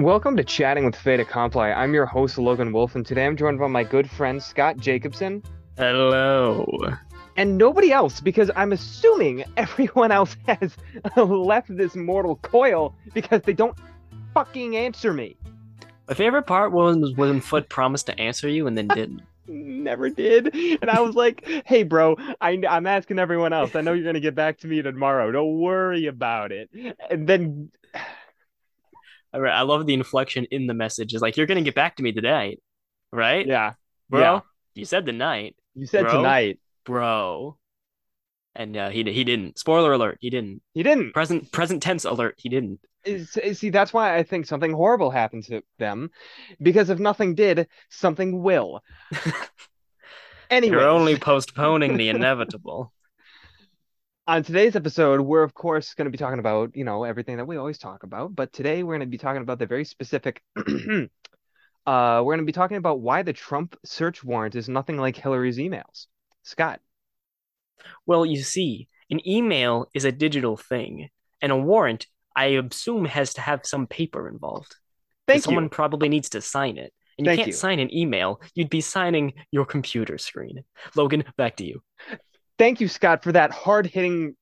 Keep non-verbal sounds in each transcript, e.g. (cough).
Welcome to Chatting with Fait Accompli. I'm your host, Logan Wolf, and today I'm joined by my good friend, Scott Jacobson, Hello. and nobody else because I'm assuming everyone else (laughs) has left this mortal coil because they don't fucking answer me. My favorite part was when Foot promised to answer you and then (laughs) didn't. Never did. And I was like, hey, bro, I, I'm asking everyone else. I know you're going to get back to me tomorrow. Don't worry about it. And then, I I love the inflection in the message. It's like you're gonna get back to me today, right? yeah, bro. yeah. You said tonight, you said Bro? tonight. bro. And uh, he he didn't. Spoiler alert. He didn't. He didn't. Present present tense alert. He didn't. Is- See, that's why I think something horrible happened to them, because if nothing did, something will. (laughs) Anyway, You're only postponing the inevitable. (laughs) on today's episode, we're of course going to be talking about, you know, everything that we always talk about, but today we're going to be talking about the very specific. (clears throat) uh, we're going to be talking about why the Trump search warrant is nothing like Hillary's emails. Scott, Well, you see, an email is a digital thing, and a warrant, I assume, has to have some paper involved. thank Someone probably needs to sign it. And you Thank can't you. sign an email. You'd be signing your computer screen. Logan, back to you. Thank you, Scott, for that hard-hitting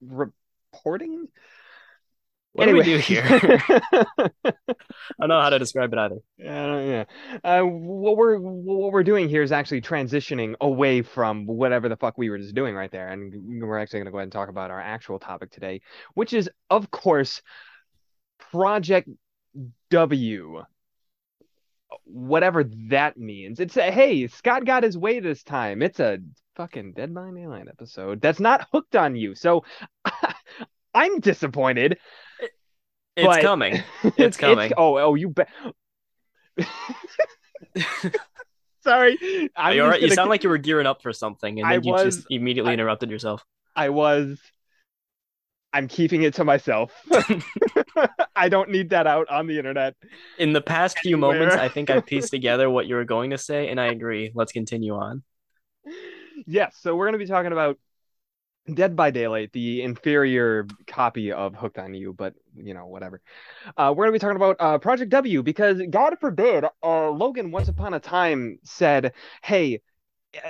reporting. What do we do here? (laughs) I don't know how to describe it either. Yeah, yeah. Uh, what we're what we're doing here is actually transitioning away from whatever the fuck we were just doing right there, and we're actually going to go ahead and talk about our actual topic today, which is, of course, Project W. Whatever that means. It's a hey, Scott got his way this time. It's a fucking Dead by Daylight episode that's not hooked on you. So (laughs) I'm disappointed. It's coming. (laughs) It's coming. oh, oh, you bet. (laughs) Sorry, I'm you? You sound like you were gearing up for something, and I you was- just immediately I- interrupted yourself. I was. I'm keeping it to myself. (laughs) I don't need that out on the internet. In the past few moments, I think I pieced (laughs) together what you were going to say, and I agree. Let's continue on. Yes, so we're going to be talking about Dead by Daylight, the inferior copy of Hooked on You, but you know, whatever. Uh, we're going to be talking about uh, Project W because, God forbid, uh, Logan once upon a time said, Hey,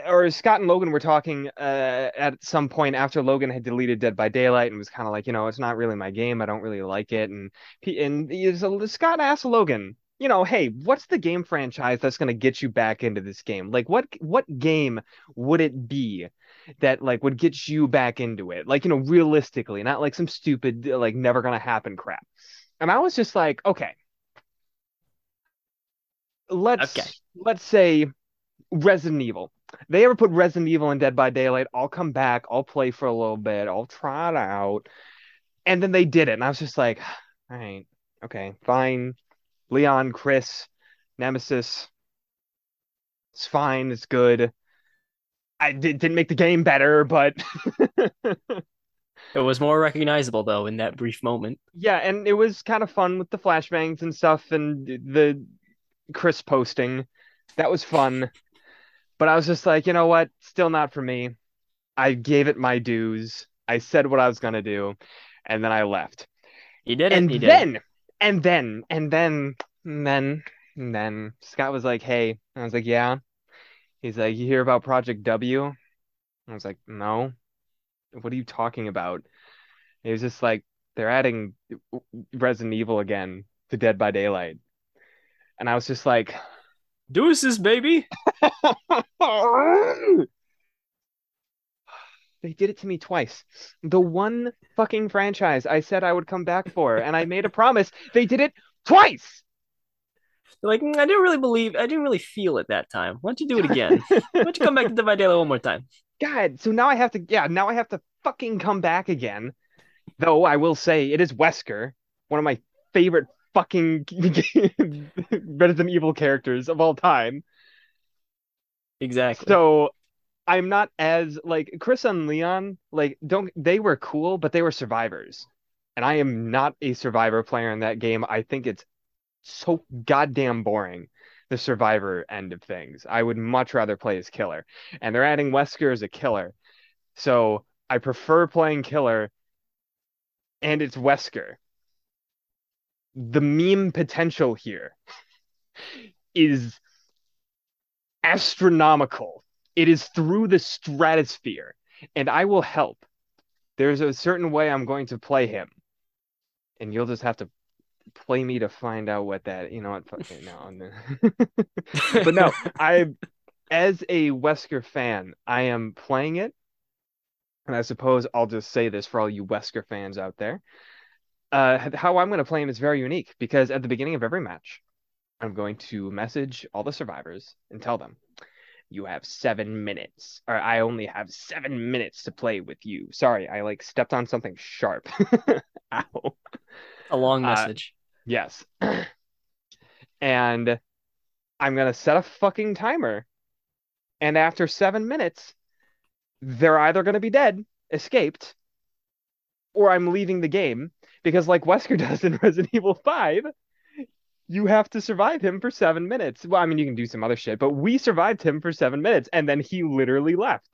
or Scott and Logan were talking uh, at some point after Logan had deleted Dead by Daylight and was kind of like, you know, it's not really my game. I don't really like it. And and so Scott asked Logan, you know, hey, what's the game franchise that's going to get you back into this game? Like, what what game would it be that like would get you back into it? Like, you know, realistically, not like some stupid like never gonna happen crap. And I was just like, okay, let's Okay. let's say Resident Evil. They ever put Resident Evil in Dead by Daylight? I'll come back. I'll play for a little bit. I'll try it out. And then they did it, and I was just like, all right, okay, fine. Leon, Chris, Nemesis. It's fine. It's good. I did, didn't make the game better, but It was more recognizable though in that brief moment. yeah, and it was kind of fun with the flashbangs and stuff and the Chris posting. That was fun. But I was just like, you know what? Still not for me. I gave it my dues. I said what I was gonna do, and then I left. He did it. And he did then, and then, and then, and then, and then Scott was like, "Hey," and I was like, "Yeah." He's like, "You hear about Project W?" I was like, "No." What are you talking about? He was just like, "They're adding Resident Evil again to Dead by Daylight," and I was just like, Deuces, baby. (laughs) They did it to me twice. The one fucking franchise I said I would come back for, and I made a promise. They did it twice. They're like, "Mm, I didn't really believe, I didn't really feel it that time. Why don't you do it again? (laughs) Why don't you come back to Dead by Daylight one more time? God, so now I have to, yeah, now I have to fucking come back again. Though I will say it is Wesker, one of my favorite fucking (laughs) Resident Evil characters of all time. Exactly. So I'm not as like Chris and Leon, like don't they were cool, but they were survivors. And I am not a survivor player in that game. I think it's so goddamn boring, the survivor end of things. I would much rather play as killer. And they're adding Wesker as a killer. So I prefer playing killer and it's Wesker. The meme potential here is astronomical. It is through the stratosphere, and I will help. There's a certain way I'm going to play him, and you'll just have to play me to find out what that. You know what? Fuck it, no. (laughs) but no, I, as a Wesker fan, I am playing it, and I suppose I'll just say this for all you Wesker fans out there. Uh, how I'm going to play him is very unique because at the beginning of every match, I'm going to message all the survivors and tell them, you have seven minutes, or I only have seven minutes to play with you. Sorry, I like stepped on something sharp. (laughs) Ow. A long uh, message. Uh, yes. (clears throat) and I'm going to set a fucking timer. And after seven minutes, they're either going to be dead, escaped, or I'm leaving the game because, like Wesker (laughs) does in Resident Evil 5, you have to survive him for seven minutes. Well, I mean, you can do some other shit, but we survived him for seven minutes and then he literally left.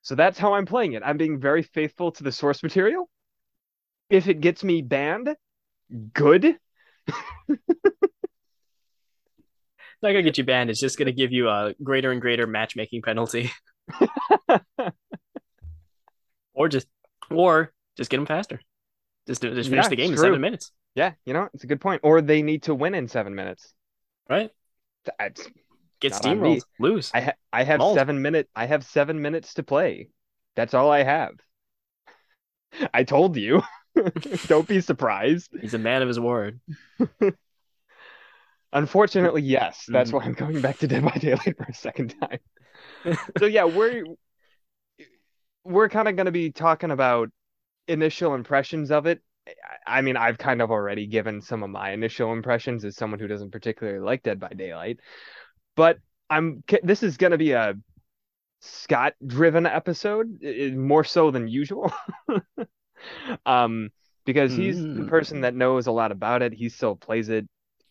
So that's how I'm playing it. I'm being very faithful to the source material. If it gets me banned, good. not gonna get you banned. It's just gonna give you a greater and greater matchmaking penalty. (laughs) or just, or just get them faster. Just just finish yeah, the game in seven minutes. Yeah, you know, it's a good point. Or they need to win in seven minutes. Right. That's Get steamrolled, lose. I ha- I have Mauled. seven minute. I have seven minutes to play. That's all I have. (laughs) I told you. (laughs) (laughs) Don't be surprised. He's a man of his word. Unfortunately, yes. That's why mm-hmm. I'm going back to Dead by Daylight for a second time. so yeah, we're we're kind of going to be talking about initial impressions of it I mean, I've kind of already given some of my initial impressions as someone who doesn't particularly like Dead by Daylight, but I'm this is going to be a Scott driven episode more so than usual. (laughs) um, because he's mm. the person that knows a lot about it. He still plays it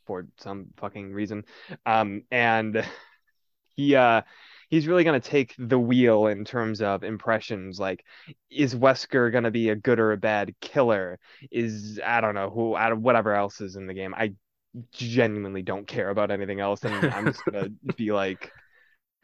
for some fucking reason. Um, and (laughs) he uh he's really going to take the wheel in terms of impressions. Like, is Wesker going to be a good or a bad killer? Is I don't know who, I don't, whatever else is in the game. I genuinely don't care about anything else, and I'm just gonna (laughs) be like,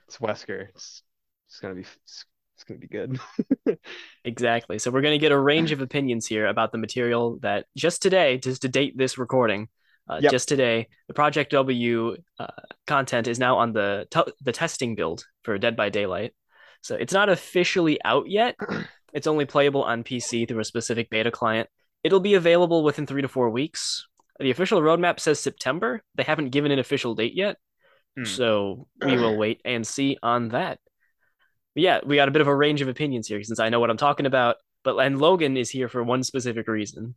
it's Wesker. It's, it's gonna be. It's, it's gonna be good. (laughs) exactly. So we're gonna get a range of opinions here about the material that just today, just to date this recording, uh, yep. Just today, the Project W uh, content is now on the t- the testing build for Dead by Daylight. So it's not officially out yet. (clears throat) It's only playable on PC through a specific beta client. It'll be available within three to four weeks. The official roadmap says September. They haven't given an official date yet. Hmm. So we will wait and see on that. But yeah, we got a bit of a range of opinions here since I know what I'm talking about. But and Logan is here for one specific reason.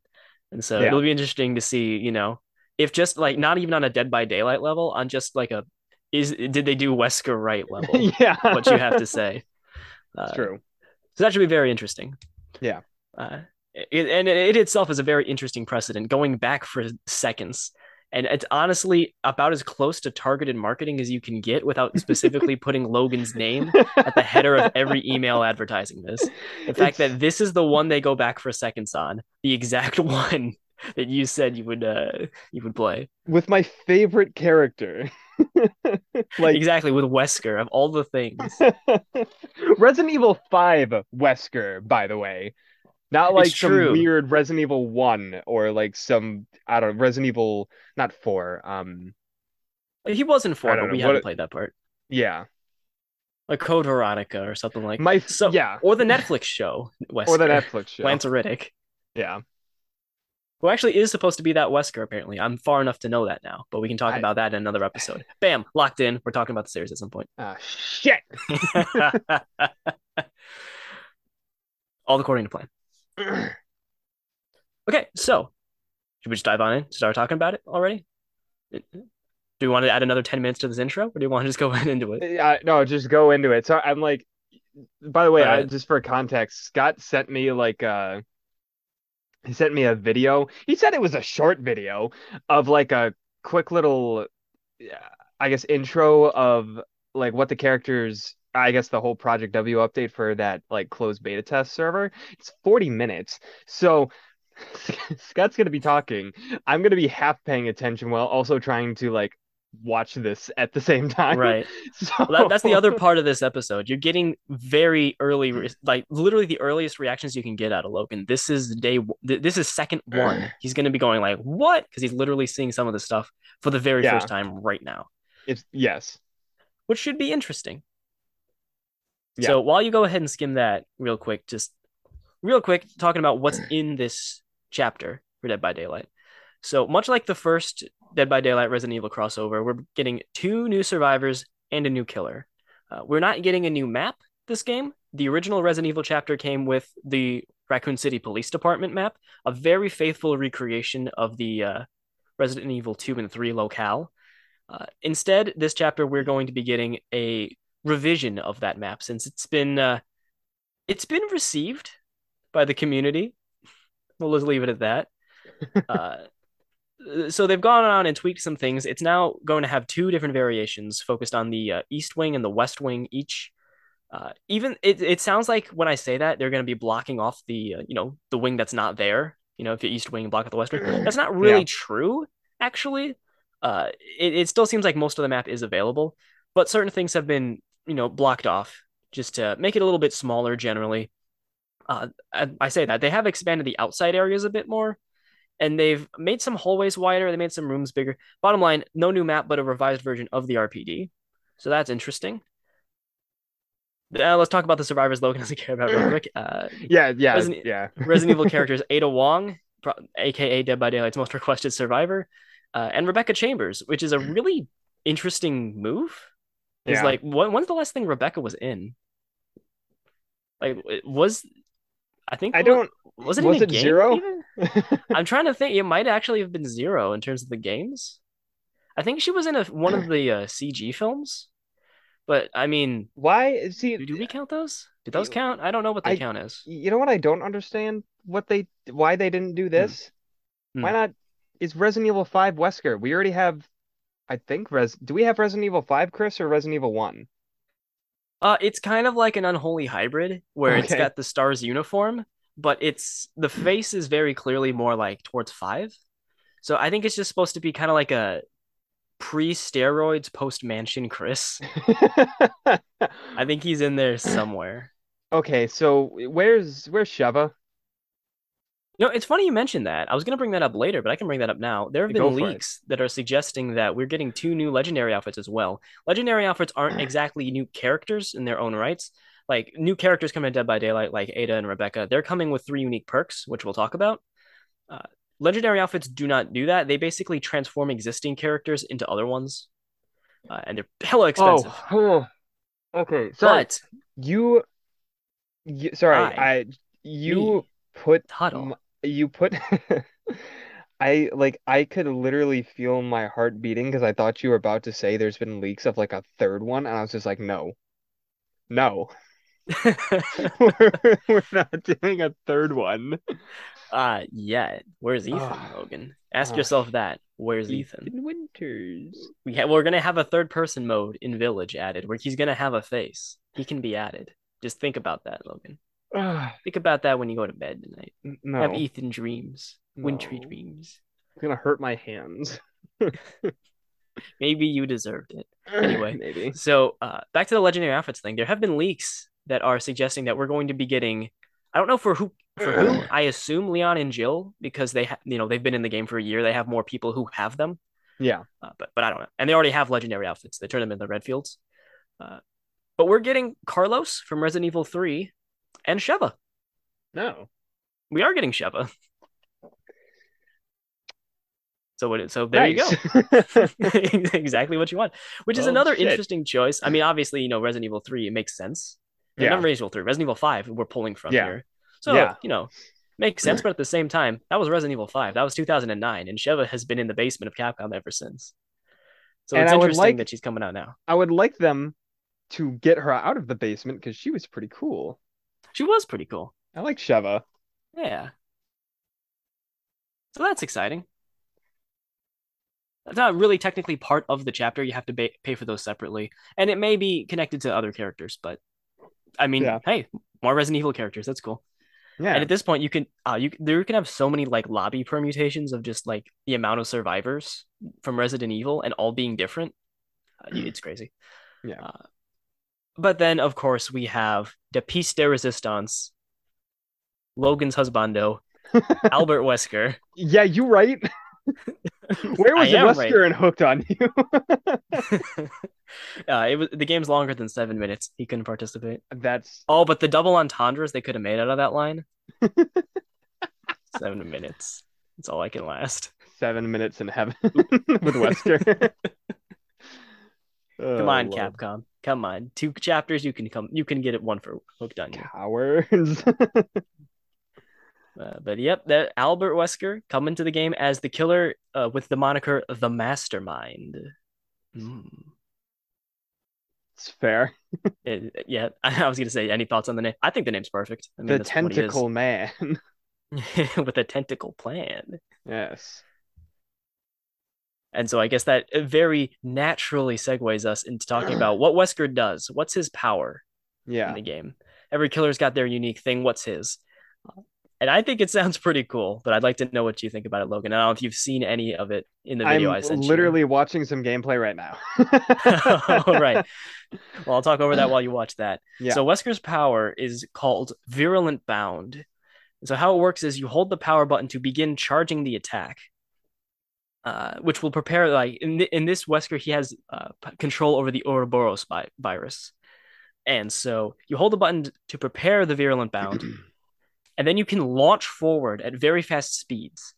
And so yeah. it'll be interesting to see, you know, if just like not even on a Dead by Daylight level, on just like a is did they do Wesker right (laughs) level? yeah, what you have to say. (laughs) Uh, true. So that should be very interesting. Yeah. Uh, it, and it itself is a very interesting precedent going back for seconds. And it's honestly about as close to targeted marketing as you can get without (laughs) specifically putting Logan's name at the header of every email advertising this. The fact it's... that this is the one they go back for seconds on, the exact one (laughs) that you said you would uh you would play with my favorite character. (laughs) like exactly with Wesker of all the things. (laughs) Resident Evil 5 Wesker, by the way. Not like some weird Resident Evil 1 or like some I don't know, Resident Evil not 4. Um he wasn't 4, but know, we haven't played that part. Yeah. Like Code Veronica or something like my so yeah, or the Netflix show Wesker, or the Netflix show Lance Reddick. Yeah who actually is supposed to be that Wesker, apparently. I'm far enough to know that now, but we can talk I... about that in another episode. (laughs) Bam, locked in. We're talking about the series at some point. Ah, uh, shit. (laughs) All according to plan. (clears throat) okay, so should we just dive on in? To start talking about it already? Do we want to add another 10 minutes to this intro, or do you want to just go (laughs) into it? Uh, no, just go into it. So I'm like, by the way, right. I, just for context, Scott sent me like uh he sent me a video. He said it was a short video of like a quick little, uh, I guess, intro of like what the characters. I guess the whole Project W update for that like closed beta test server. It's 40 minutes. So (laughs) Scott's gonna be talking. I'm gonna be half paying attention while also trying to like watch this at the same time. Right. (laughs) So well, that, that's the other part of this episode. You're getting very early, like literally the earliest reactions you can get out of Logan. This is day. This is second (sighs) one. He's going to be going like, "What?" Because he's literally seeing some of the stuff for the very yeah. first time right now. It's yes, which should be interesting. Yeah. So while you go ahead and skim that real quick, just real quick, talking about what's (clears throat) in this chapter for Dead by Daylight. So much like the first Dead by Daylight Resident Evil crossover, we're getting two new survivors and a new killer. Uh, we're not getting a new map this game. The original Resident Evil chapter came with the Raccoon City Police Department map, a very faithful recreation of the uh, Resident Evil 2 and 3 locale. Uh, instead, this chapter we're going to be getting a revision of that map since it's been uh, it's been received by the community. We'll just leave it at that. (laughs) Uh, so they've gone on and tweaked some things. It's now going to have two different variations focused on the uh, east wing and the west wing each. Uh, even it, it sounds like when I say that they're going to be blocking off the uh, you know the wing that's not there. You know, if the east wing block off the west wing, (clears throat) that's not really yeah. true. Actually, uh, it, it still seems like most of the map is available, but certain things have been you know blocked off just to make it a little bit smaller generally. Uh, I, I say that they have expanded the outside areas a bit more, and they've made some hallways wider. They made some rooms bigger. Bottom line, no new map, but a revised version of the RPD. So that's interesting. Uh, let's talk about the survivors Logan doesn't (laughs) care about real quick. Uh, yeah, yeah, Resident, yeah. (laughs) Resident Evil characters Ada Wong, aka Dead by Daylight's most requested survivor, uh, and Rebecca Chambers, which is a really interesting move. Is yeah. like, when, when's the last thing Rebecca was in? Like, was I think I don't. Was it, was it zero? (laughs) I'm trying to think. It might actually have been zero in terms of the games. I think she was in a one of the uh, CG films, but I mean, why? See, do, do we count those? Do those count? I don't know what they I, count as. You know what? I don't understand what they why they didn't do this. Hmm. Why not? Is Resident Evil Five Wesker? We already have. I think Res. Do we have Resident Evil Five, Chris, or Resident Evil One? Uh, it's kind of like an unholy hybrid where okay. it's got the stars uniform, but it's the face is very clearly more like towards five. So I think it's just supposed to be kind of like a pre-steroids, post-mansion Chris. (laughs) I think he's in there somewhere. Okay, so where's where's Sheva? No, it's funny you mentioned that. I was going to bring that up later, but I can bring that up now. There have been leaks that are suggesting that we're getting two new legendary outfits as well. Legendary outfits aren't (clears throat) exactly new characters in their own rights. Like new characters coming in Dead by Daylight, like Ada and Rebecca, they're coming with three unique perks, which we'll talk about. Uh, legendary outfits do not do that. They basically transform existing characters into other ones, uh, and they're hella expensive. Oh, okay. Sorry, but you, you sorry, I, I you me, put Tuttle you put (laughs) I like I could literally feel my heart beating because I thought you were about to say there's been leaks of like a third one, and I was just like, no, no, (laughs) we're, we're not doing a third one. Uh yeah. Where's Ethan, uh, Logan? Ask uh, yourself that. Where's Ethan? Ethan Winters. We ha- we're gonna have a third person mode in Village added, where he's gonna have a face. He can be added. Just think about that, Logan. Think about that when you go to bed tonight. No. Have Ethan dreams, no. wintry dreams. It's gonna hurt my hands. (laughs) Maybe you deserved it. (laughs) Anyway, maybe. So uh, back to the legendary outfits thing. There have been leaks that are suggesting that we're going to be getting. I don't know for who. For who? (clears throat) I assume Leon and Jill because they, ha- you know, they've been in the game for a year. They have more people who have them. Yeah. Uh, but but I don't know. And they already have legendary outfits. They turn them into Redfields. Uh, but we're getting Carlos from Resident Evil 3 and Sheva. No, we are getting Sheva. So what? So there nice. you go. (laughs) (laughs) exactly what you want, which is oh, another shit. interesting choice. I mean, obviously, you know, Resident Evil Three, it makes sense. Yeah. Not Resident Evil Three, Resident Evil Five, we're pulling from yeah. here. So yeah. you know, makes sense. But at the same time, that was Resident Evil Five. That was 2009, and Sheva has been in the basement of Capcom ever since. So and it's I interesting like, that she's coming out now. I would like them to get her out of the basement because she was pretty cool. She was pretty cool. I like Sheva. Yeah. So that's exciting. That's not really technically part of the chapter. You have to ba- pay for those separately, and it may be connected to other characters. But I mean, yeah. hey, more Resident Evil characters. That's cool. Yeah. And at this point, you can uh, you there can have so many like lobby permutations of just like the amount of survivors from Resident Evil and all being different. Uh, it's crazy. (clears throat) Yeah. Uh, but then, of course, we have the piece de resistance, Logan's husbando, (laughs) Albert Wesker. Yeah, you right. (laughs) Where was Wesker right. and hooked on you? (laughs) uh, it was the game's longer than seven minutes. He couldn't participate. That's oh, but the double entendres they could have made out of that line. seven minutes. That's all I can last. Seven minutes in heaven (laughs) with Wesker. (laughs) come on, oh, Capcom. Come on. Two chapters. You can come. You can get it one for hooked on you. Cowards. Uh, but yep, that Albert Wesker coming to the game as the killer uh, with the moniker the Mastermind. Mm. It's fair. (laughs) it, yeah, (laughs) I, was gonna say, any thoughts on the name? I think the name's perfect. I mean, the tentacle man (laughs) with a tentacle plan. Yes. And so I guess that very naturally segues us into talking about what Wesker does. What's his power? Yeah. In the game, every killer's got their unique thing. What's his? And I think it sounds pretty cool. But I'd like to know what you think about it, Logan. I don't know if you've seen any of it in the video I'm I sent literally you. watching some gameplay right now. All (laughs) right. (laughs) Well, I'll talk over that while you watch that. Yeah. So Wesker's power is called Virulent Bound. So how it works is you hold the power button to begin charging the attack. Uh, which will prepare like in, th- in this Wesker he has uh, control over the Ouroboros vi- virus, and so you hold the button to prepare the virulent bound, (clears throat) and then you can launch forward at very fast speeds.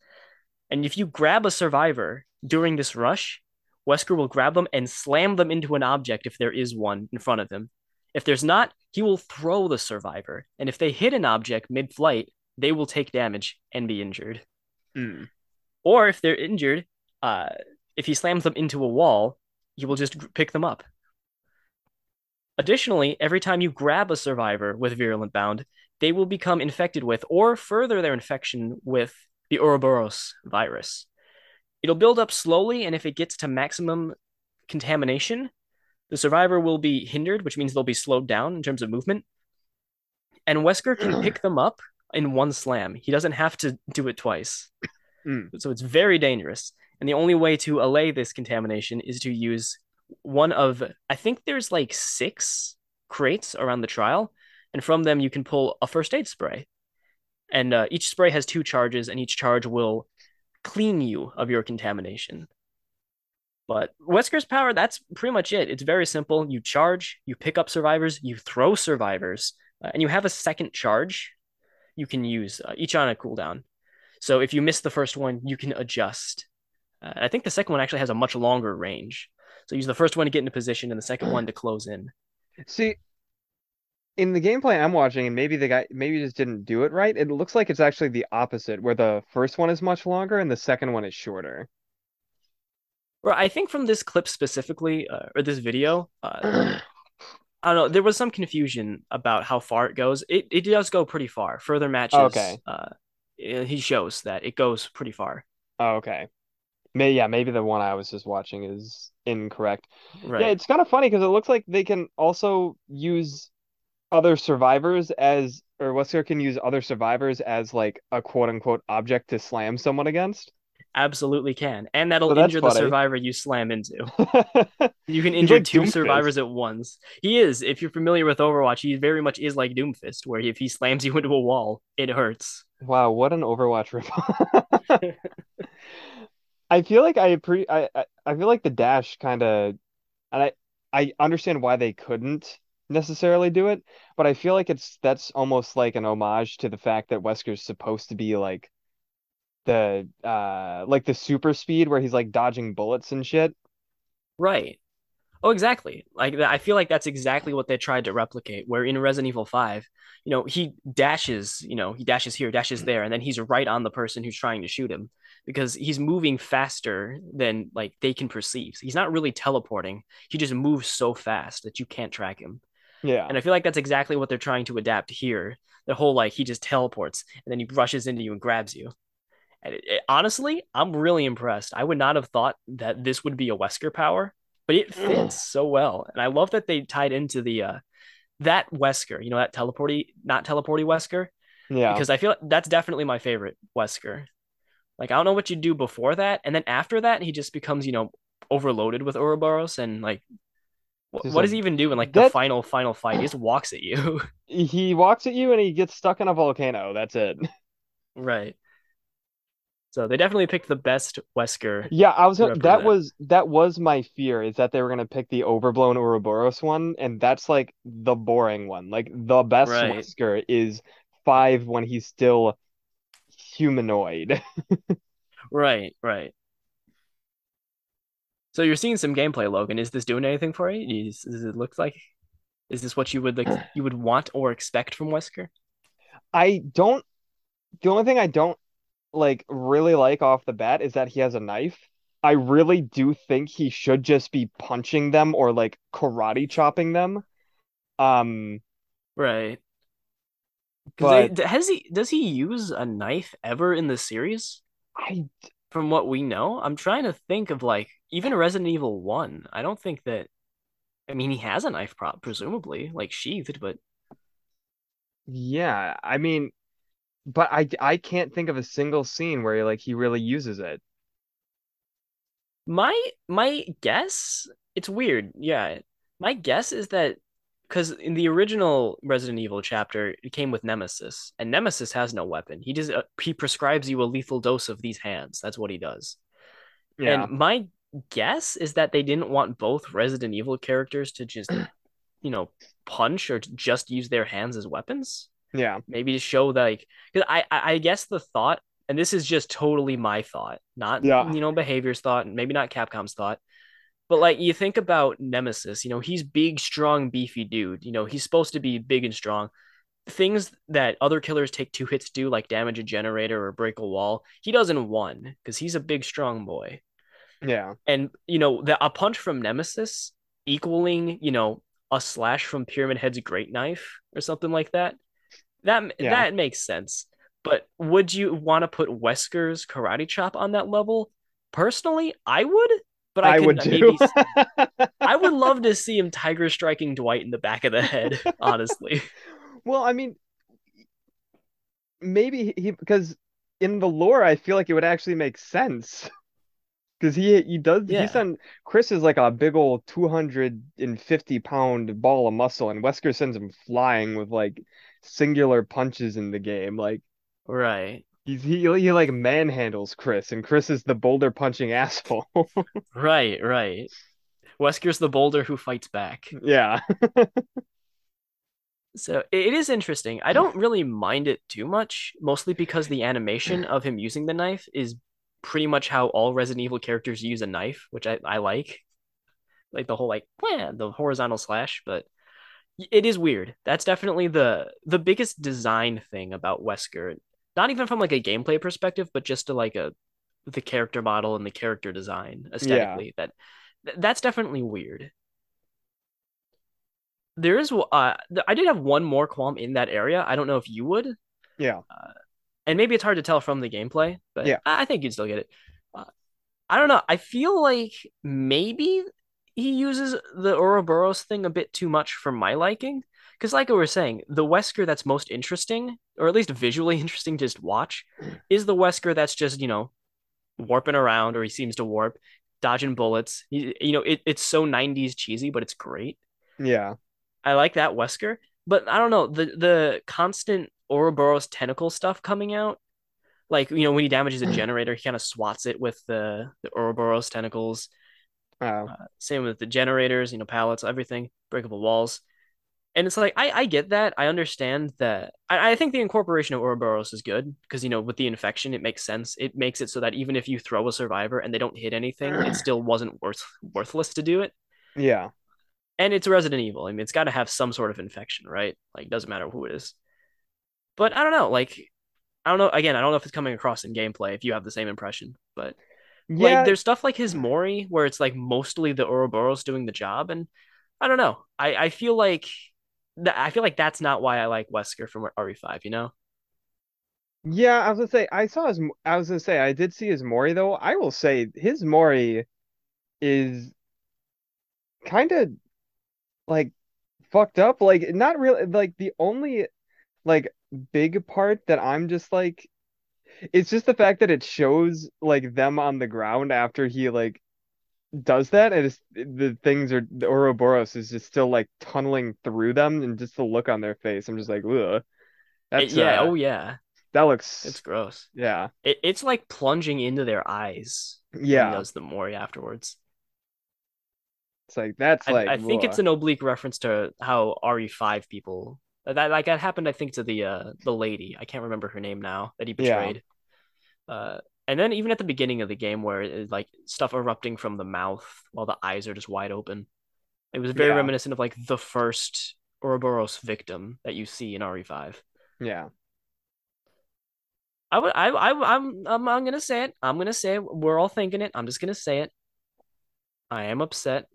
And if you grab a survivor during this rush, Wesker will grab them and slam them into an object if there is one in front of him. If there's not, he will throw the survivor. And if they hit an object mid flight, they will take damage and be injured. Mm. Or if they're injured, uh, if he slams them into a wall, he will just pick them up. Additionally, every time you grab a survivor with Virulent Bound, they will become infected with or further their infection with the Ouroboros virus. It'll build up slowly, and if it gets to maximum contamination, the survivor will be hindered, which means they'll be slowed down in terms of movement. And Wesker can (clears throat) pick them up in one slam. He doesn't have to do it twice. Mm. So it's very dangerous. And the only way to allay this contamination is to use one of, I think there's like six crates around the trial and from them you can pull a first aid spray. And uh, each spray has two charges, and each charge will clean you of your contamination. But Wesker's power, that's pretty much it. It's very simple. You charge, you pick up survivors, you throw survivors, uh, and you have a second charge you can use, uh, each on a cooldown. So if you miss the first one, you can adjust. Uh, I think the second one actually has a much longer range. So use the first one to get into position and the second one to close in. See, in the gameplay I'm watching, and maybe the guy maybe just didn't do it right. It looks like it's actually the opposite, where the first one is much longer and the second one is shorter. Well, I think from this clip specifically, uh, or this video, uh, (clears throat) I don't know. There was some confusion about how far it goes. It it does go pretty far. Further matches. Okay. Uh, he shows that it goes pretty far. Oh, okay. May yeah, maybe the one I was just watching is incorrect. Right. Yeah, it's kind of funny because it looks like they can also use other survivors as or Wesker can use other survivors as like a quote unquote object to slam someone against. Absolutely can. And that'll so injure the survivor you slam into. (laughs) you can injure like two Doomfist. survivors at once. He is, if you're familiar with Overwatch, he very much is like Doomfist, where if he slams you (laughs) into a wall, it hurts. Wow, what an Overwatch rip. (laughs) I feel like I pre I, I feel like the dash kind of and I I understand why they couldn't necessarily do it, but I feel like it's that's almost like an homage to the fact that Wesker's supposed to be like the uh like the super speed where he's like dodging bullets and shit. Right. Oh, exactly. Like I feel like that's exactly what they tried to replicate. Where in Resident Evil Five, you know, he dashes, you know, he dashes here, dashes there, and then he's right on the person who's trying to shoot him because he's moving faster than like they can perceive. He's not really teleporting. He just moves so fast that you can't track him. Yeah. And I feel like that's exactly what they're trying to adapt here. The whole like he just teleports and then he rushes into you and grabs you. And it, it, honestly, I'm really impressed. I would not have thought that this would be a Wesker power, but it fits so well. And I love that they tied into the uh that Wesker, you know, that teleporty, not teleporty Wesker. Yeah. Because I feel like that's definitely my favorite Wesker. Like I don't know what you do before that, and then after that, he just becomes you know overloaded with Ouroboros and like what, what does he even do in like that... the final final fight? He just walks at you. (laughs) he walks at you and he gets stuck in a volcano. That's it. Right. So they definitely picked the best Wesker. Yeah, I was that was that was my fear is that they were gonna pick the overblown Ouroboros one, and that's like the boring one. Like the best right. Wesker is five when he's still humanoid. (laughs) right, right. So you're seeing some gameplay, Logan. Is this doing anything for you? Does it look like? Is this what you would like? (clears throat) you would want or expect from Wesker? I don't. The only thing I don't like really like off the bat is that he has a knife. I really do think he should just be punching them or like karate chopping them. Um right. But they, has he does he use a knife ever in the series? I from what we know, I'm trying to think of like even Resident Evil 1. I don't think that I mean he has a knife prop presumably, like sheathed, but yeah, I mean but I I can't think of a single scene where like he really uses it. My my guess, it's weird. Yeah. My guess is that because in the original Resident Evil chapter, it came with Nemesis, and Nemesis has no weapon. He just uh, he prescribes you a lethal dose of these hands. That's what he does. Yeah. And my guess is that they didn't want both Resident Evil characters to just, (clears throat) you know, punch or just use their hands as weapons. Yeah. Maybe to show like because I I guess the thought, and this is just totally my thought, not yeah. you know behaviors thought, maybe not Capcom's thought, but like you think about Nemesis, you know he's big, strong, beefy dude. You know he's supposed to be big and strong. Things that other killers take two hits to do, like damage a generator or break a wall, he doesn't one because he's a big, strong boy. Yeah. And you know, the a punch from Nemesis equaling, you know, a slash from Pyramid Head's great knife or something like that. That yeah. that makes sense. But would you want to put Wesker's karate chop on that level? Personally, I would. But I, I would too. maybe, (laughs) I would love to see him tiger striking Dwight in the back of the head. Honestly. (laughs) Well, I mean, maybe he because in the lore, I feel like it would actually make sense because he he does yeah. he's on Chris is like a big old 250 pound ball of muscle and Wesker sends him flying with like singular punches in the game like right. he's he, he like manhandles Chris and Chris is the boulder punching (laughs) asshole. Right right. Wesker's the boulder who fights back. Yeah. (laughs) So it is interesting. I don't really mind it too much mostly because the animation of him using the knife is pretty much how all Resident Evil characters use a knife, which I, I like. Like the whole like the horizontal slash, but it is weird. That's definitely the the biggest design thing about Wesker. Not even from like a gameplay perspective, but just to like a the character model and the character design aesthetically. Yeah. That that's definitely weird. There is uh I did have one more qualm in that area. I don't know if you would. Yeah. Uh, and maybe it's hard to tell from the gameplay, but yeah, I think you'd still get it. Uh, I don't know. I feel like maybe he uses the Ouroboros thing a bit too much for my liking. Because, like I was saying, the Wesker that's most interesting, or at least visually (laughs) interesting to just watch, is the Wesker that's just, you know, warping around, or he seems to warp, dodging bullets. He, you know, it, it's so 90s cheesy, but it's great. Yeah. I like that Wesker. But I don't know, the the constant Ouroboros tentacle stuff coming out. Like, you know, when he damages a (laughs) generator, he kind of swats it with the, the Ouroboros tentacles. Oh. Uh, same with the generators, you know, pallets, everything, breakable walls. And it's like, I, I get that. I understand that. I, I think the incorporation of Ouroboros is good because, you know, with the infection, it makes sense. It makes it so that even if you throw a survivor and they don't hit anything, it (sighs) still wasn't worth worthless to do it. Yeah. And it's Resident Evil. I mean, it's got to have some sort of infection, right? Like, doesn't matter who it is. But I don't know. Like, I don't know. Again, I don't know if it's coming across in gameplay if you have the same impression, but yeah. like there's stuff like his Mori where it's like mostly the Ouroboros doing the job, and I don't know. I I feel like that. I feel like that's not why I like Wesker from RE5. You know. Yeah, I was gonna say I saw his. I was gonna say I did see his Mori though. I will say his Mori is kind of like fucked up. Like not really. Like the only like big part that I'm just like it's just the fact that it shows like them on the ground after he like does that and it's the things are the Ouroboros is just still like tunneling through them and just the look on their face. I'm just like, ugh. That's it, yeah, uh, oh yeah. That looks it's gross. Yeah. It, it's like plunging into their eyes. Yeah. does the Mori afterwards. It's like that's like I, I think it's an oblique reference to how RE5 people that like that happened I think to the uh the lady. I can't remember her name now that he betrayed. Yeah. Uh and then even at the beginning of the game where it, like stuff erupting from the mouth while the eyes are just wide open. It was very yeah. reminiscent of like the first Ouroboros victim that you see in RE5. Yeah. I would I I I'm I'm I'm gonna say it. I'm gonna say it. We're all thinking it. I'm just gonna say it. I am upset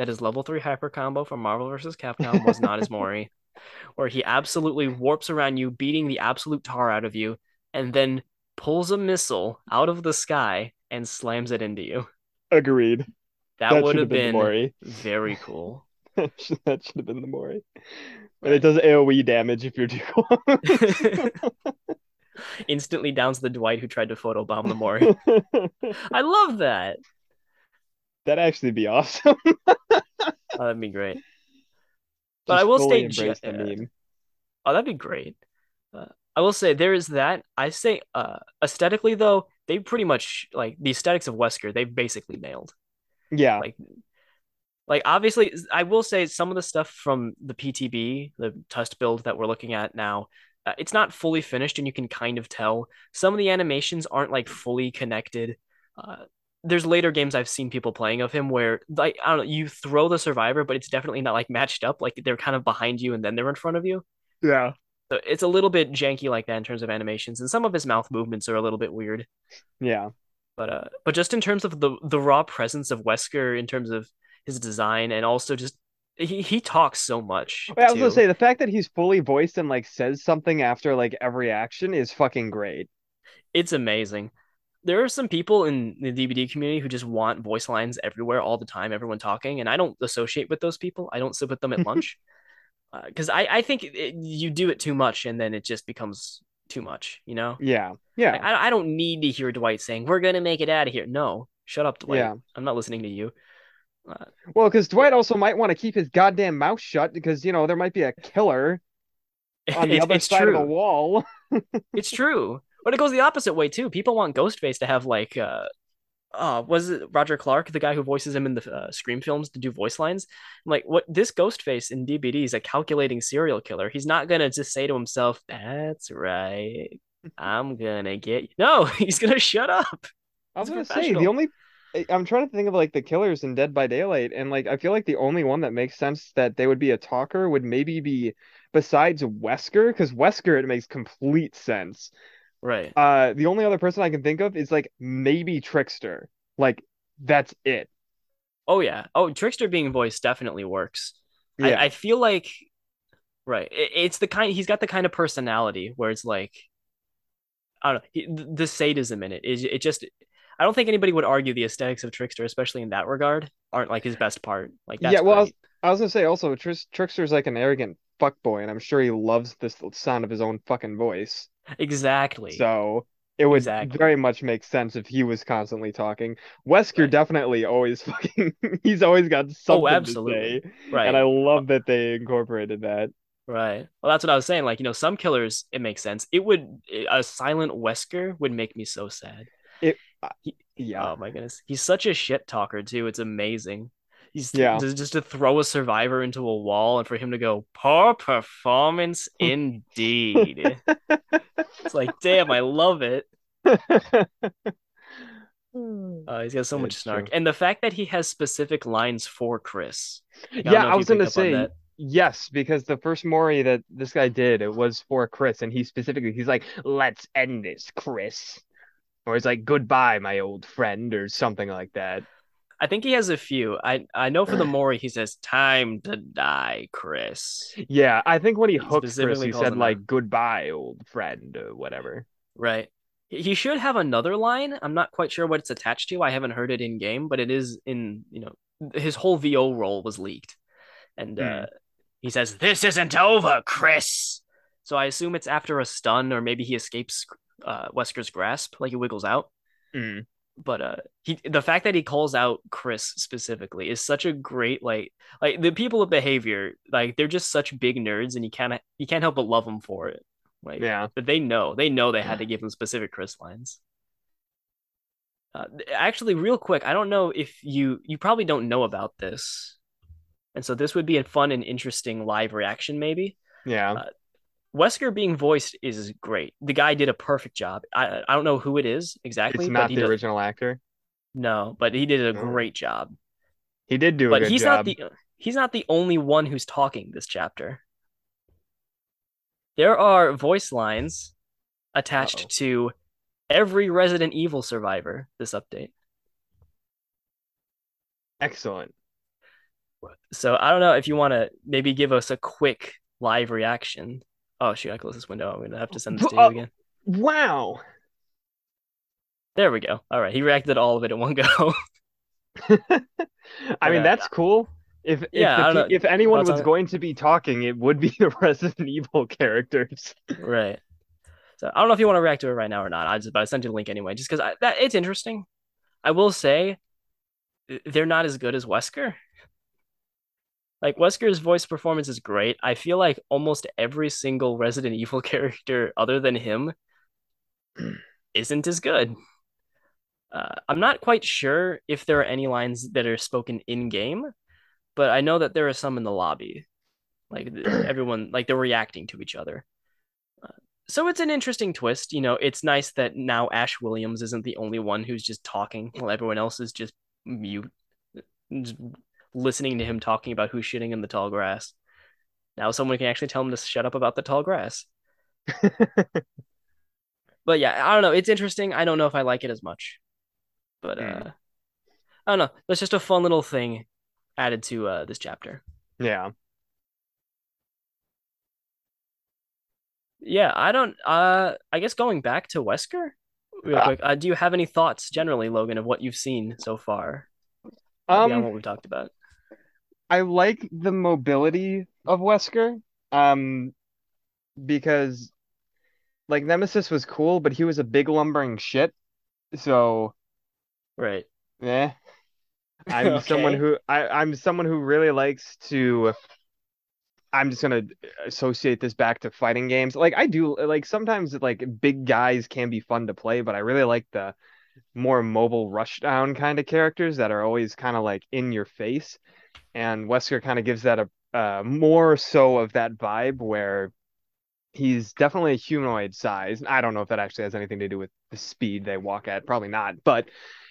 that his level three hyper combo from Marvel vs. Capcom was not his Mori, (laughs) where he absolutely warps around you, beating the absolute tar out of you, and then pulls a missile out of the sky and slams it into you. Agreed. That, that would have been, been very cool. that should have been the Mori. But (laughs) it does AoE damage if you're too (laughs) close. Instantly downs the Dwight who tried to photobomb the Mori. I love that. That'd actually be awesome. (laughs) oh, that'd be great. But Just I will say, embrace the meme. Oh, that'd be great. Uh, I will say there is that. I say uh, aesthetically though, they pretty much like the aesthetics of Wesker. They've basically nailed. Yeah. Like, like obviously, I will say some of the stuff from the PTB, the test build that we're looking at now, uh, it's not fully finished, and you can kind of tell some of the animations aren't like fully connected. Uh, there's later games I've seen people playing of him where like I don't know, you throw the survivor, but it's definitely not like matched up. Like they're kind of behind you and then they're in front of you. Yeah. So it's a little bit janky like that in terms of animations, and some of his mouth movements are a little bit weird. Yeah. But uh, but just in terms of the the raw presence of Wesker, in terms of his design, and also just he he talks so much. I was gonna say the fact that he's fully voiced and like says something after like every action is fucking great. It's amazing there are some people in the DBD community who just want voice lines everywhere all the time, everyone talking, and I don't associate with those people. I don't sit with them at (laughs) lunch because uh, I I think it, you do it too much and then it just becomes too much, you know? Yeah, yeah. I I don't need to hear Dwight saying we're gonna make it out of here. No, shut up, Dwight. Yeah. I'm not listening to you. Uh, well, because Dwight also might want to keep his goddamn mouth shut because you know there might be a killer (laughs) on the other side true. of the wall. (laughs) it's true. But it goes the opposite way too. People want Ghostface to have like uh uh was it Roger Clark, the guy who voices him in the uh, Scream films to do voice lines? I'm like, what this Ghostface in DBD is a calculating serial killer. He's not gonna just say to himself, That's right. I'm gonna get you. No, (laughs) he's gonna shut up. I was gonna say the only I'm trying to think of like the killers in Dead by Daylight, and like I feel like the only one that makes sense that they would be a talker would maybe be besides Wesker, because Wesker it makes complete sense. Right. Uh, the only other person I can think of is like maybe Trickster. Like that's it. Oh yeah. Oh, Trickster being voiced definitely works. Yeah. I, I feel like, right. It, it's the kind. He's got the kind of personality where it's like, I don't know. He, the sadism in it is. It just. I don't think anybody would argue the aesthetics of Trickster, especially in that regard, aren't like his best part. Like that's yeah. Well, I was, I was, gonna say also, Tr- Trickster's like an arrogant fuckboy, and I'm sure he loves this sound of his own fucking voice. Exactly. So it would exactly. very much make sense if he was constantly talking. Wesker right. definitely always (laughs) fucking he's always got oh, something oh, absolutely. to say. Right. And I love that they incorporated that. Right. Well, that's what I was saying. Like, you know, some killers, it makes sense. It would a silent Wesker would make me so sad. It he, yeah. Oh my goodness. He's such a shit talker too. It's amazing. He's yeah. just, just to throw a survivor into a wall and for him to go, poor performance (laughs) indeed. it's like, damn, I love it. (laughs) Uh, he's got so much snark, true. and the fact that he has specific lines for Chris. yeah, I was gonna say yes because the first Mori that this guy did it was for Chris, and he specifically he's like, "Let's end this, Chris," or he's like, "Goodbye, my old friend," or something like that. I think he has a few. I I know for the (sighs) Mori he says "Time to die, Chris." Yeah, I think when he, he hooked Chris, he said like "Goodbye, old friend" or whatever. Right. He should have another line. I'm not quite sure what it's attached to. I haven't heard it in game, but it is in you know his whole VO role was leaked, and uh, hmm. he says, "This isn't over, Chris." So I assume it's after a stun or maybe he escapes uh, Wesker's grasp, like he wiggles out. Mm. But uh, he the fact that he calls out Chris specifically is such a great like like the people of behavior like they're just such big nerds and you can't you can't help but love them for it. Like Yeah. but they know they know they had to give him specific Chris lines. Uh, actually, real quick, I don't know if you you probably don't know about this, and so this would be a fun and interesting live reaction maybe. Yeah. Uh, Wesker being voiced is great. The guy did a perfect job. I I don't know who it is exactly. it's not he the original actor. No, but he did a No. great job. He did do a But he's job. not the he's not the only one who's talking this chapter. There are voice lines attached Uh-oh. to every Resident Evil survivor this update. Excellent. So I don't know if you want to maybe give us a quick live reaction. Oh shoot, I closed this window. I'm gonna have to send this to you Uh, again. Wow. There we go. All right, he reacted to all of it in one go. (laughs) (laughs) I mean, uh, that's cool. If if, Yeah, I the don't pe- know. if anyone was going to be talking, it would be (laughs) the Resident Evil characters. right. So I don't know if you want to react to it right now or not. I just but I sent you the link anyway, just because that it's interesting. I will say they're not as good as Wesker. Like Wesker's voice performance is great. I feel like almost every single Resident Evil (laughs) character other than him (clears throat) isn't as good. Uh, I'm not quite sure if there are any lines that are spoken in game, but I know that there are some in the lobby. Like (clears throat) everyone, like they're reacting to each other. Uh, so it's an interesting twist. You know, it's nice that now Ash Williams isn't the only one who's just talking while everyone else is just mute, just listening to him talking about who's shitting in the tall grass. Now someone can actually tell him to shut up about the tall grass. (laughs) But yeah, I don't know. It's interesting. I don't know if I like it as much. But uh Hmm. I don't know. That's just a fun little thing added to uh this chapter. yeah. Yeah, I don't uh I guess going back to Wesker real Ah. quick. Uh, do you have any thoughts generally, Logan, of what you've seen so far beyond Um, what we've talked about? I like the mobility of Wesker. Um, because like Nemesis was cool, but he was a big lumbering shit. So, Right. yeah. I'm (laughs) someone who I, I'm someone who really likes to I'm just gonna associate this back to fighting games. Like I do like sometimes like big guys can be fun to play, but I really like the more mobile rushdown kind of characters that are always kind of like in your face. And Wesker kind of gives that a uh, more so of that vibe where he's definitely a humanoid size. I don't know if that actually has anything to do with the speed they walk at, probably not, but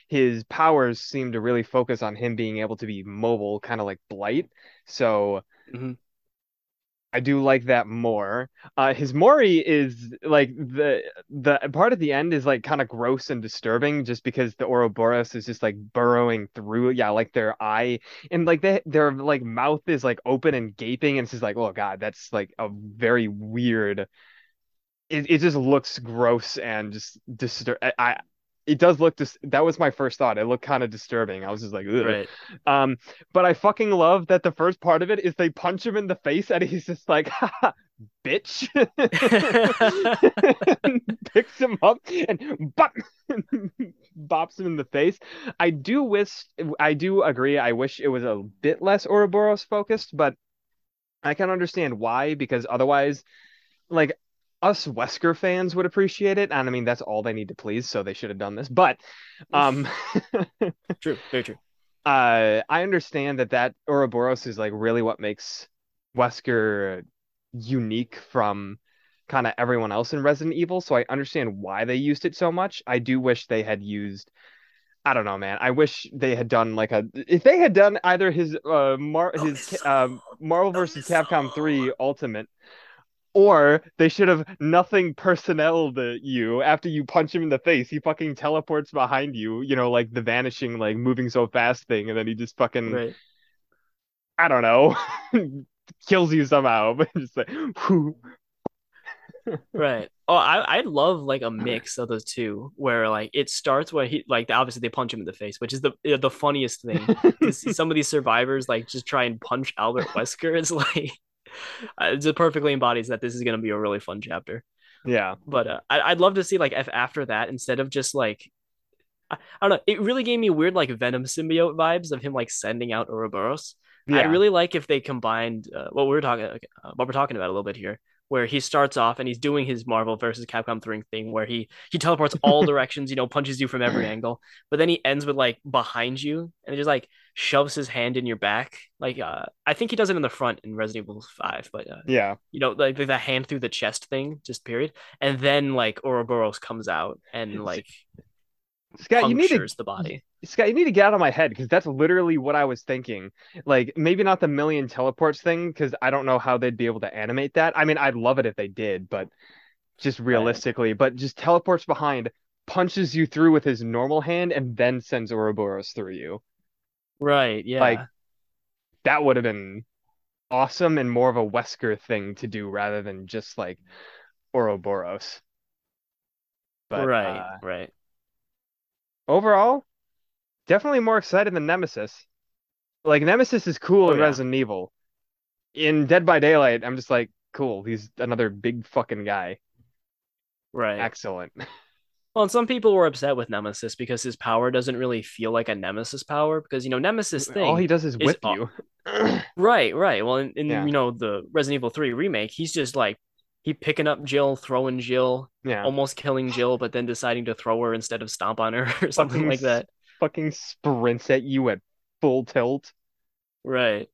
his powers seem to really focus on him being able to be mobile, kind of like Blight. So Mhm. I do like that more. Uh, his Mori is like the the part at the end is like kind of gross and disturbing just because the Ouroboros is just like burrowing through, yeah, like their eye and like they, their like mouth is like open and gaping and it's just like, oh God, that's like a very weird. It it just looks gross and just disturb. I, it does look dis- that was my first thought. It looked kind of disturbing. I was just like, Ugh. Right. Um, but I fucking love that the first part of it is they punch him in the face and he's just like, bitch. (laughs) (laughs) Picks him up and bop, (laughs) bops him in the face. I do wish, I do agree. I wish it was a bit less Ouroboros focused, but I can understand why, because otherwise, like, us Wesker fans would appreciate it. And I mean, that's all they need to please, so they should have done this. But, um, (laughs) True. Very true. uh I understand that that Ouroboros is like really what makes Wesker unique from kind of everyone else in Resident Evil, so I understand why they used it so much. I do wish they had used I don't know, man. I wish they had done like a if they had done either his uh Mar his um Marvel versus Capcom 3 Ultimate or they should have nothing personnel to you after you punch him in the face. He fucking teleports behind you, you know, like the vanishing, like moving so fast thing, and then he just fucking, Right. I don't know, (laughs) kills you somehow. (laughs) But just like, whew. Right. Oh, I I love like a mix of those two, where like it starts where he like obviously they punch him in the face, which is the the funniest thing. (laughs) to see some of these survivors like just try and punch Albert Wesker. It's like (laughs) it perfectly embodies that this is going to be a really fun chapter. Yeah, but uh, I, would love to see like if after that, instead of just like I, I, don't know, it really gave me weird like Venom symbiote vibes of him like sending out Ouroboros. Yeah. I'd really like if they combined uh, what we are talking uh, what we're talking about a little bit here, where he starts off and he's doing his Marvel versus Capcom 3 thing where he he teleports all (laughs) directions, you know, punches you from every angle, but then he ends with like behind you and just like shoves his hand in your back. Like uh I think he does it in the front in Resident Evil 5, but uh, yeah. You know, like the hand through the chest thing, just period. And then like Ouroboros comes out and like Scott, you need to the body. Scott, you need to get out of my head because that's literally what I was thinking. Like maybe not the million teleports thing because I don't know how they'd be able to animate that. I mean, I'd love it if they did, but just realistically, right. but just teleports behind, punches you through with his normal hand, and then sends Ouroboros through you. Right. Yeah. Like that would have been awesome and more of a Wesker thing to do rather than just like Ouroboros. But, right. Uh, right overall, definitely more excited than Nemesis. Like Nemesis is cool oh, in yeah. Resident Evil. In Dead by Daylight, I'm just like, cool. He's another big fucking guy. Right. Excellent. (laughs) Well, and some people were upset with Nemesis because his power doesn't really feel like a Nemesis power because you know Nemesis thing. All he does is whip is, you. (clears throat) right, right. Well, in, in yeah. you know the Resident Evil Three remake, he's just like he picking up Jill, throwing Jill, yeah. almost killing Jill, but then deciding to throw her instead of stomp on her (laughs) or something fucking, like that. Fucking sprints at you at full tilt. Right.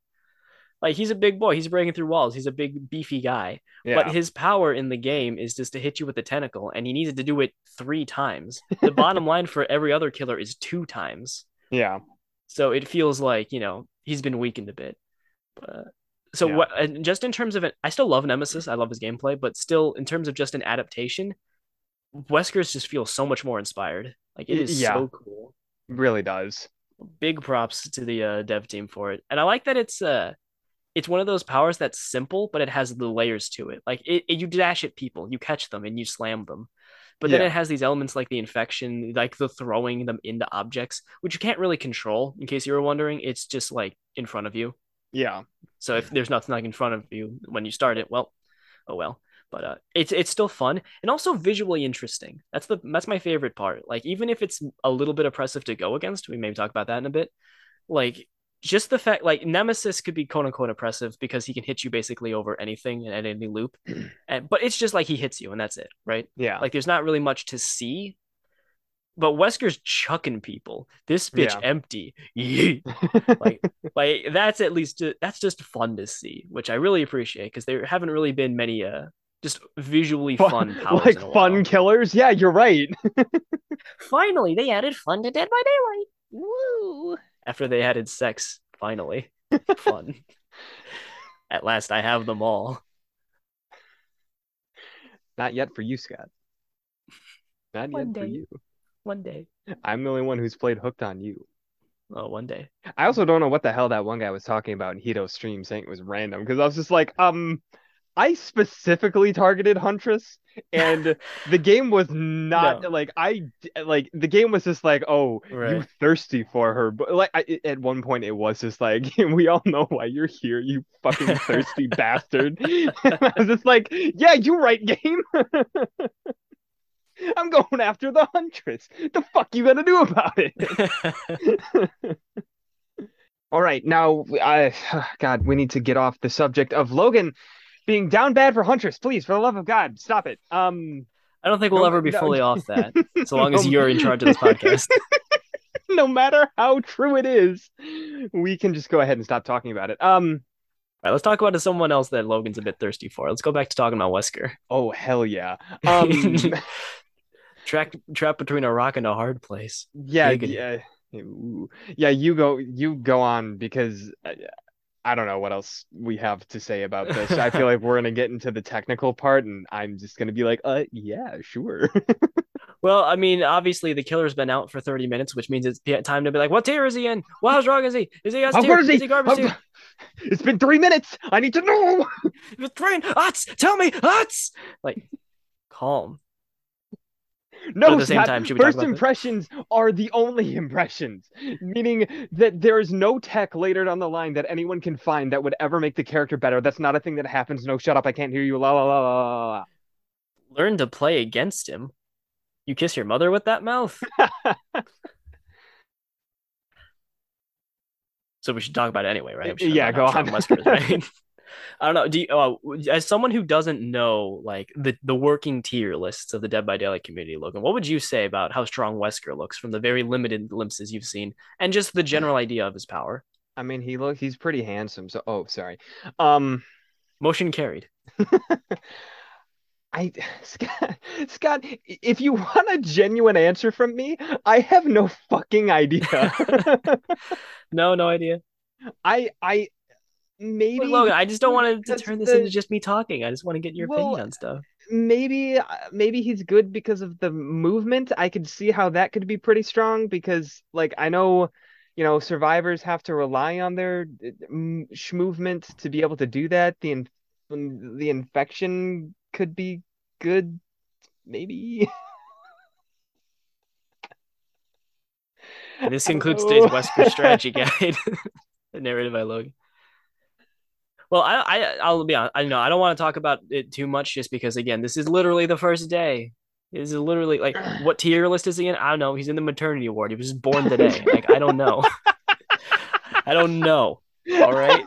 Like he's a big boy. He's breaking through walls. He's a big beefy guy. Yeah. But his power in the game is just to hit you with the tentacle, and he needed to do it three times. The (laughs) bottom line for every other killer is two times. Yeah. So it feels like you know he's been weakened a bit. But so yeah. what? just in terms of it, I still love Nemesis. I love his gameplay, but still in terms of just an adaptation, Wesker's just feels so much more inspired. Like it is yeah. so cool. really does. Big props to the uh, dev team for it, and I like that it's uh it's one of those powers that's simple, but it has the layers to it. Like it, it you dash at people, you catch them, and you slam them. But yeah. then it has these elements like the infection, like the throwing them into objects, which you can't really control. In case you were wondering, it's just like in front of you. Yeah. So if there's nothing like in front of you when you start it, well, oh well. But uh, it's it's still fun and also visually interesting. That's the that's my favorite part. Like even if it's a little bit oppressive to go against, we maybe talk about that in a bit. Like just the fact like Nemesis could be quote unquote oppressive because he can hit you basically over anything and at any loop. (clears throat) and but it's just like he hits you and that's it, right? Yeah. Like there's not really much to see but Wesker's chucking people. This bitch yeah. empty. (laughs) like, (laughs) like that's at least that's just fun to see, which I really appreciate because there haven't really been many uh just visually fun, fun (laughs) like fun killers. Yeah, you're right. finally, they added fun to Dead by Daylight. Woo! After they added sex, finally, (laughs) fun. At last, I have them all. Not yet for you, Scott. Not One yet day. for you. One day. I'm the only one who's played Hooked on You. Oh, one day. I also don't know what the hell that one guy was talking about in Hito's stream saying it was random because I was just like, um, I specifically targeted Huntress and (laughs) the game was not no. like I like the game was just like, oh, right. you thirsty for her, but like I, at one point it was just like, (laughs) we all know why you're here, you fucking thirsty (laughs) bastard. I was just like, yeah, you right, game. I'm going after the huntress. The fuck you gonna do about it? All right, now I (sighs) God, we need to get off the subject of Logan being down bad for huntress. Please, for the love of God, stop it. Um, I don't think we'll no, ever be no, fully off that, (laughs) so long as you're in charge of this podcast. (laughs) no matter how true it is, we can just go ahead and stop talking about it. Um, all right, let's talk about someone else that Logan's a bit thirsty for. Let's go back to talking about Wesker. Oh hell yeah! Um, (laughs) trapped trapped between a rock and a hard place. Yeah, yeah, Ooh. yeah. You go, you go on because I, don't know what else we have to say about this. I feel like we're gonna get into the technical part, and I'm just gonna be like, uh, yeah, sure. (laughs) well, I mean, obviously the killer's been out for 30 minutes, which means it's time to be like, what tier is he in? Well, how strong is he? Is he S tier? Is he, is he garbage tier? (laughs) It's been three minutes. I need to know. It's three. Utz, tell me, Utz. Like, calm No, at the same Scott, time, first impressions this? are the only (laughs) impressions, meaning that there is no tech later down the line that anyone can find that would ever make the character better. That's not a thing that happens. No, shut up, I can't hear you. La la la la la. Learn to play against him. You kiss your mother with that mouth. (laughs) so we should talk about it anyway, right? Uh, yeah, go on. Weskers, right? (laughs) I don't know. Do you, uh, as someone who doesn't know like the the working tier lists of the Dead by Daylight community, Logan, what would you say about how strong Wesker looks from the very limited glimpses you've seen, and just the general idea of his power? I mean, he look he's pretty handsome. So, oh, sorry. Um, motion carried. (laughs) I Scott, Scott, if you want a genuine answer from me, I have no fucking idea. (laughs) no, no idea. (laughs) I I maybe Logan, I just don't want to turn this the... into just me talking. I just want to get your well, opinion on stuff. Maybe maybe he's good because of the movement. I could see how that could be pretty strong because like I know you know survivors have to rely on their uh, movement to be able to do that. The in- the infection could be good maybe. (laughs) this concludes today's Wesker strategy (laughs) guide. (laughs) narrated by Logan. Well, I, I I'll be honest. I know I don't want to talk about it too much, just because again, this is literally the first day. This is literally like (sighs) what tier list is he in? I don't know. He's in the maternity ward. He was born today. (laughs) like I don't know. I don't know. All right.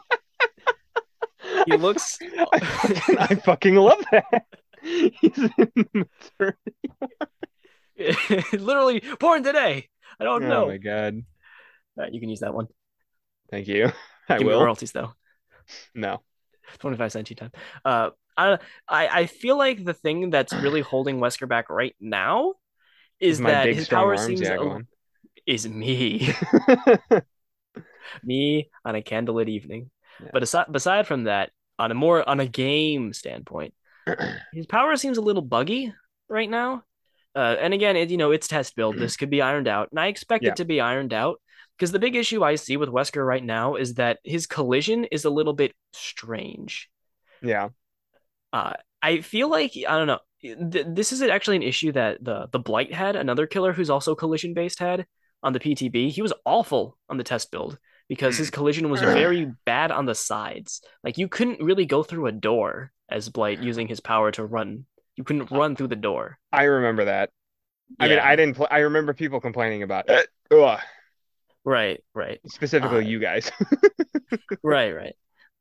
He looks. I (laughs) fucking, I fucking love that. He's in the maternity (laughs) ward. literally born today. I don't oh know. Oh my god. All right, you can use that one. Thank you. I Give will. Royalties though. No. 25 cent time. Uh, I, I I feel like the thing that's really holding Wesker back right now is that big, his power seems a, is me. (laughs) me on a candlelit evening. Yeah. But aside, beside from that, on a more on a game standpoint, (clears throat) his power seems a little buggy right now. Uh, and again, it, you know, it's test build. This could be ironed out, and I expect yeah. it to be ironed out. Because the big issue I see with Wesker right now is that his collision is a little bit strange. Yeah. Uh, I feel like I don't know. Th- this is actually an issue that the the Blight had, another killer who's also collision based had on the PTB. He was awful on the test build because his collision was very bad on the sides. Like you couldn't really go through a door as Blight using his power to run. You couldn't run through the door. I remember that. I mean, I didn't. Pl- I remember people complaining about it. Ugh. Right, right. Specifically, uh, you guys. (laughs) right, right.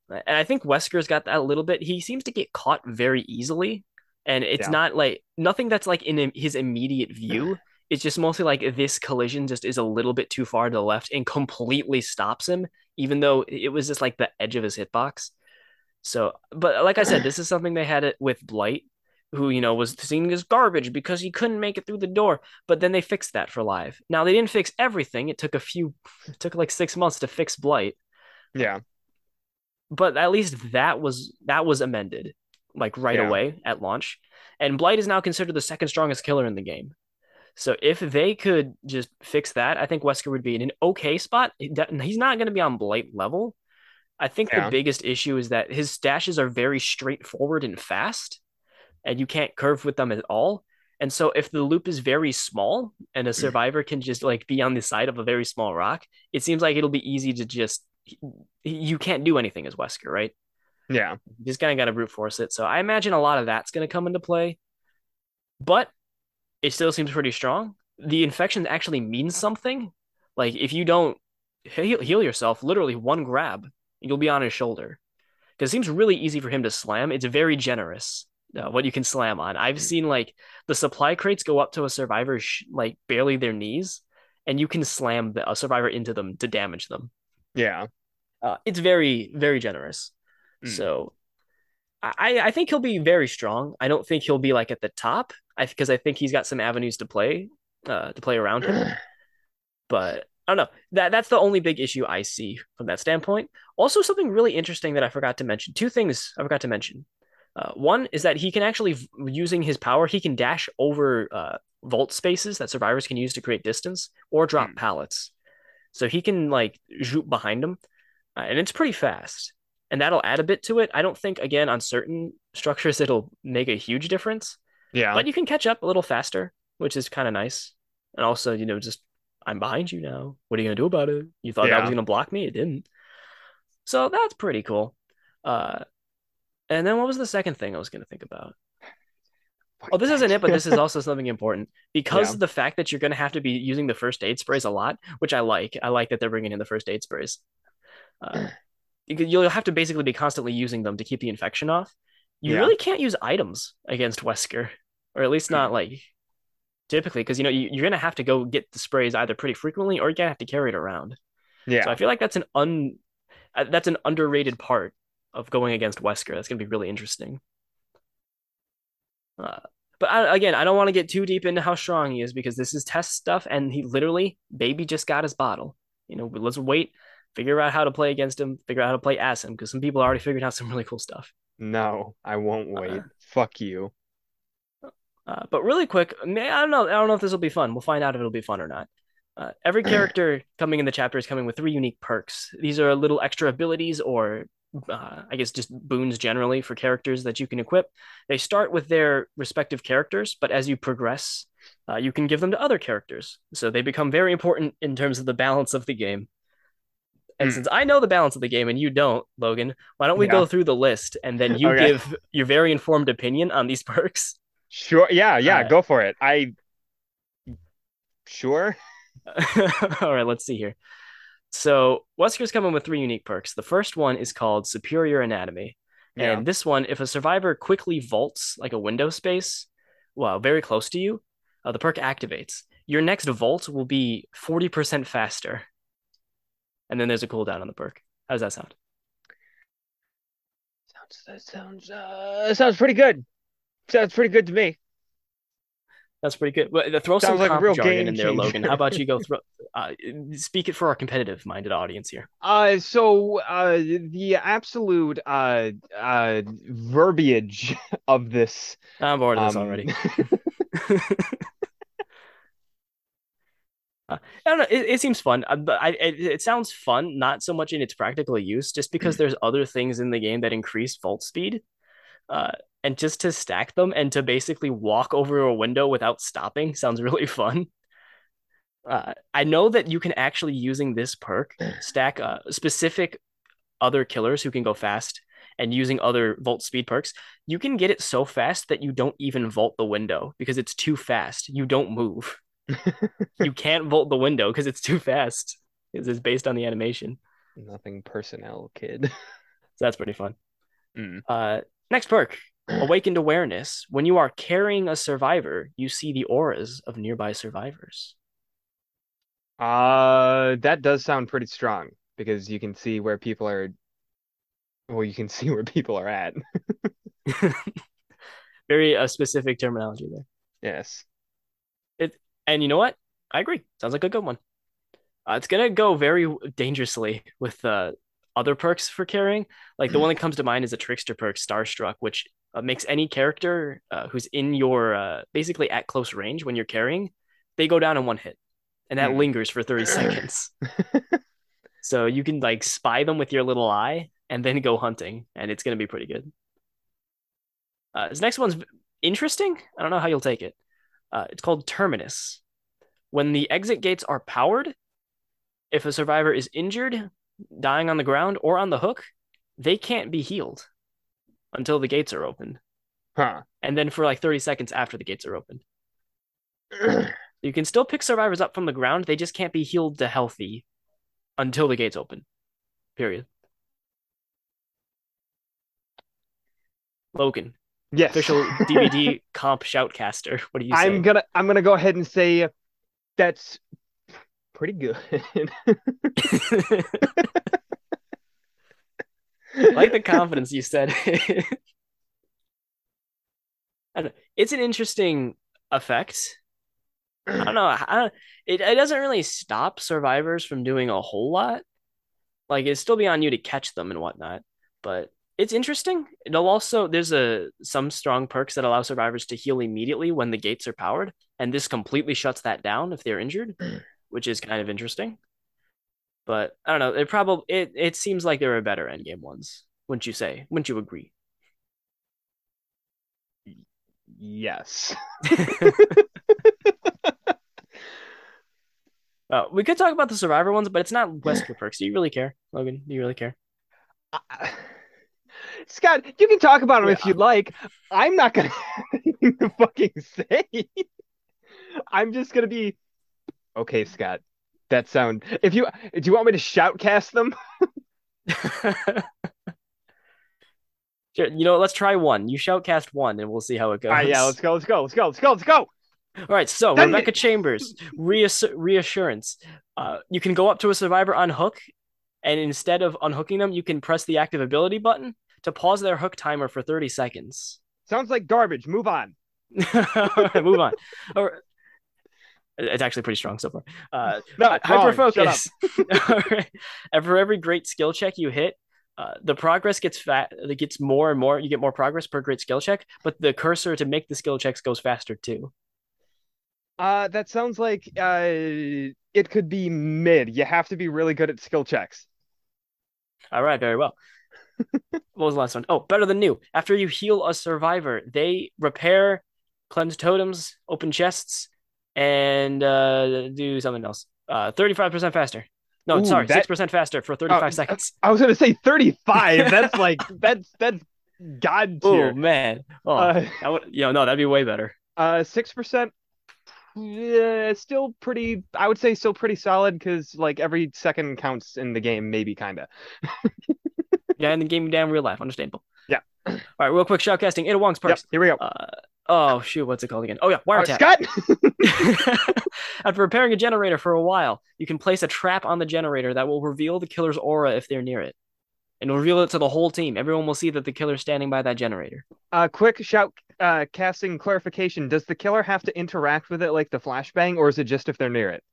And I think Wesker's got that a little bit. He seems to get caught very easily, and it's yeah. not like nothing that's like in his immediate view. (sighs) It's just mostly like this collision just is a little bit too far to the left and completely stops him, even though it was just like the edge of his hitbox. So, but like I said, this is something they had it with Blight, who you know was seen as garbage because he couldn't make it through the door but then they fixed that for live now they didn't fix everything. It took a few it took like six months to fix blight. Yeah. But at least that was that was amended like right yeah. away at launch. And blight is now considered the second strongest killer in the game. So if they could just fix that i think wesker would be in an okay spot. He's not going to be on blight level. I think yeah. the biggest issue is that his stashes are very straightforward and fast and you can't curve with them at all. And so if the loop is very small and a mm. survivor can just like be on the side of a very small rock, it seems like it'll be easy to just you can't do anything as Wesker, right? Yeah. You just kind of got to brute force it. So I imagine a lot of that's going to come into play. But it still seems pretty strong. The infection actually means something. Like if you don't heal, heal yourself, literally one grab, you'll be on his shoulder. Because it seems really easy for him to slam. It's very generous uh, what you can slam on. I've seen like the supply crates go up to a survivor sh- like barely their knees, and you can slam the, a survivor into them to damage them. Yeah, uh, it's very very generous. Mm. So, I I think he'll be very strong. I don't think he'll be like at the top. I because I think he's got some avenues to play uh, to play around him. (clears throat) but I don't know. That that's the only big issue I see from that standpoint. Also, something really interesting that I forgot to mention. Two things I forgot to mention. Uh, one is that he can actually, using his power, he can dash over uh, vault spaces that survivors can use to create distance or drop mm. pallets. So he can like zoop behind them, uh, and it's pretty fast. And that'll add a bit to it. I don't think again on certain structures it'll make a huge difference. Yeah, but you can catch up a little faster. which is kind of nice. And also, you know, just I'm behind you now. What are you gonna do about it? You thought Yeah. that was gonna block me? It didn't. So that's pretty cool. Uh, and then what was the second thing I was gonna think about? Oh, this isn't it, but this is also something important (laughs) because Yeah. of the fact that you're going to have to be using the first aid sprays a lot, which I like. I like that they're bringing in the first aid sprays. Uh, (clears throat) you'll have to basically be constantly using them to keep the infection off. You Yeah. really can't use items against Wesker, or at least not like typically, because you know you, you're going to have to go get the sprays either pretty frequently or you're going to have to carry it around. yeah. So I feel like that's an un uh, that's an underrated part of going against Wesker. That's going to be really interesting. Uh, but I, again, I don't want to get too deep into how strong he is because this is test stuff, and he literally, baby, just got his bottle. You know, let's wait, figure out how to play against him, figure out how to play as him, because some people already figured out some really cool stuff. No, I won't wait. Uh, Fuck you. Uh, but really quick, may- I don't know. I don't know if this will be fun. We'll find out if it'll be fun or not. Uh, every character coming in the chapter is coming with three unique perks. These are little extra abilities or uh, I guess just boons generally for characters that you can equip. They start with their respective characters, but as you progress, uh, you can give them to other characters. So they become very important in terms of the balance of the game. And Hmm. since I know the balance of the game and you don't, Logan, why don't we Yeah. go through the list and then you Okay. give your very informed opinion on these (laughs) perks? Sure. Yeah, yeah, Uh, go for it. I sure. (laughs) All right, let's see here. So Wesker's coming with three unique perks. The first one is called Superior Anatomy. Yeah. And this one, if a survivor quickly vaults like a window space, well, very close to you, uh, the perk activates. Your next vault will be 40% faster. And then there's a cooldown on the perk. How does that sound? Sounds that sounds uh sounds pretty good. Sounds pretty good to me. That's pretty good. But uh, throw some Sounds like a real jargon in there, Logan. How about you go throw, uh, speak it for our competitive-minded audience here? Uh so uh the absolute uh uh verbiage of this I'm bored of this um, already. (laughs) (laughs) Uh, I don't know. It, it seems fun, uh, but I it, it sounds fun, not so much in its practical use, just because there's other things in the game that increase vault speed, uh, and just to stack them and to basically walk over a window without stopping sounds (laughs) really fun. Uh, I know that you can actually using this perk (clears throat) stack uh, specific other killers who can go fast and using other vault speed perks, you can get it so fast that you don't even vault the window because it's too fast. You don't move. (laughs) you can't vault the window because it's too fast. Because it's based on the animation. nothing personnel, kid. (laughs) So that's pretty fun. Mm. Uh, next perk, (clears throat) awakened awareness. When you are carrying a survivor, you see the auras of nearby survivors. Uh that does sound pretty strong because you can see where people are well, you can (laughs) see where people are at. (laughs) (laughs) Very uh, specific terminology there. Yes. It And you know what? I agree. Sounds like a good one. Uh, it's gonna go very dangerously with uh, other perks for carrying. Like the one that comes to mind is a trickster perk, Starstruck, which uh, makes any character uh, who's in your uh, basically at close range when you're carrying, they go down in one hit, and that Hmm. lingers for thirty seconds. (laughs) so you can like spy them with your little eye and then go hunting, and it's gonna be pretty good. Uh, this next one's interesting. I don't know how you'll take it. Uh, it's called Terminus. When the exit gates are powered, if a survivor is injured, dying on the ground, or on the hook, they can't be healed until the gates are opened. Huh. And then for like 30 seconds after the gates are opened. (clears throat) You can still pick survivors up from the ground, they just can't be healed to healthy until the gates open. Period. Logan, Yes. official (laughs) DBD comp shoutcaster. What do you say? I'm gonna I'm gonna go ahead and say that's pretty good. (laughs) Like the confidence you said. (laughs) It's an interesting effect. I don't know. I don't, it, it doesn't really stop survivors from doing a whole lot. Like it'd still be on you to catch them and whatnot. But it's interesting. It'll also there's a some strong perks that allow survivors to heal immediately when the gates are powered, and this completely shuts that down if they're injured, mm. Which is kind of interesting. But I don't know. It probably it it seems like there are better endgame ones. Wouldn't you say? Wouldn't you agree? yes. Uh, (laughs) we could talk about the Survivor ones, but it's not Wesker perks. Do you really care, Logan? Do you really care? Uh, Scott, you can talk about them yeah. if you'd like. I'm not gonna (laughs) fucking say. I'm just gonna be okay, Scott. That sound. If you do, you want me to shoutcast them? (laughs) You know, let's try one. You shoutcast one, and we'll see how it goes. All right, yeah, let's go. Let's go. Let's go. Let's go. Let's go. All right, so Rebecca it. Chambers, reass- reassurance. Uh, you can go up to a survivor on hook, and instead of unhooking them, you can press the active ability button to pause their hook timer for 30 seconds. Sounds like garbage. Move on. (laughs) move on. (laughs) Or, it's actually pretty strong so far. Uh, (laughs) no, hyper focus. (laughs) right. And for every great skill check you hit, uh, the progress gets fat. It gets more and more. You get more progress per great skill check, but the cursor to make the skill checks goes faster too. Uh, that sounds like uh, it could be mid. You have to be really good at skill checks. All right, very well. (laughs) what was the last one? Oh, better than new. After you heal a survivor, they repair, cleanse totems, open chests, and uh, do something else. Uh, 35% faster. No, Ooh, sorry, 6% faster for 35 uh, seconds. I was going to say 35. (laughs) that's like, that's, that's God tier. Oh, man. Oh, uh, would, you know, no, that'd be way better. Uh, 6% yeah, still pretty. I would say still pretty solid because like every second counts in the game, maybe kind of. (laughs) yeah, in the game, down real life, understandable. Yeah. All right, real quick shoutcasting. Ada Wong's perks. Yep, here we go. Uh, oh shoot, what's it called again? Oh yeah, wiretap. Uh, Scott. (laughs) After repairing a generator for a while, you can place a trap on the generator that will reveal the killer's aura if they're near it and reveal it to the whole team. Everyone will see that the killer's standing by that generator. Uh, quick shout uh, casting clarification. Does the killer have to interact with it like the flashbang, or is it just if they're near it?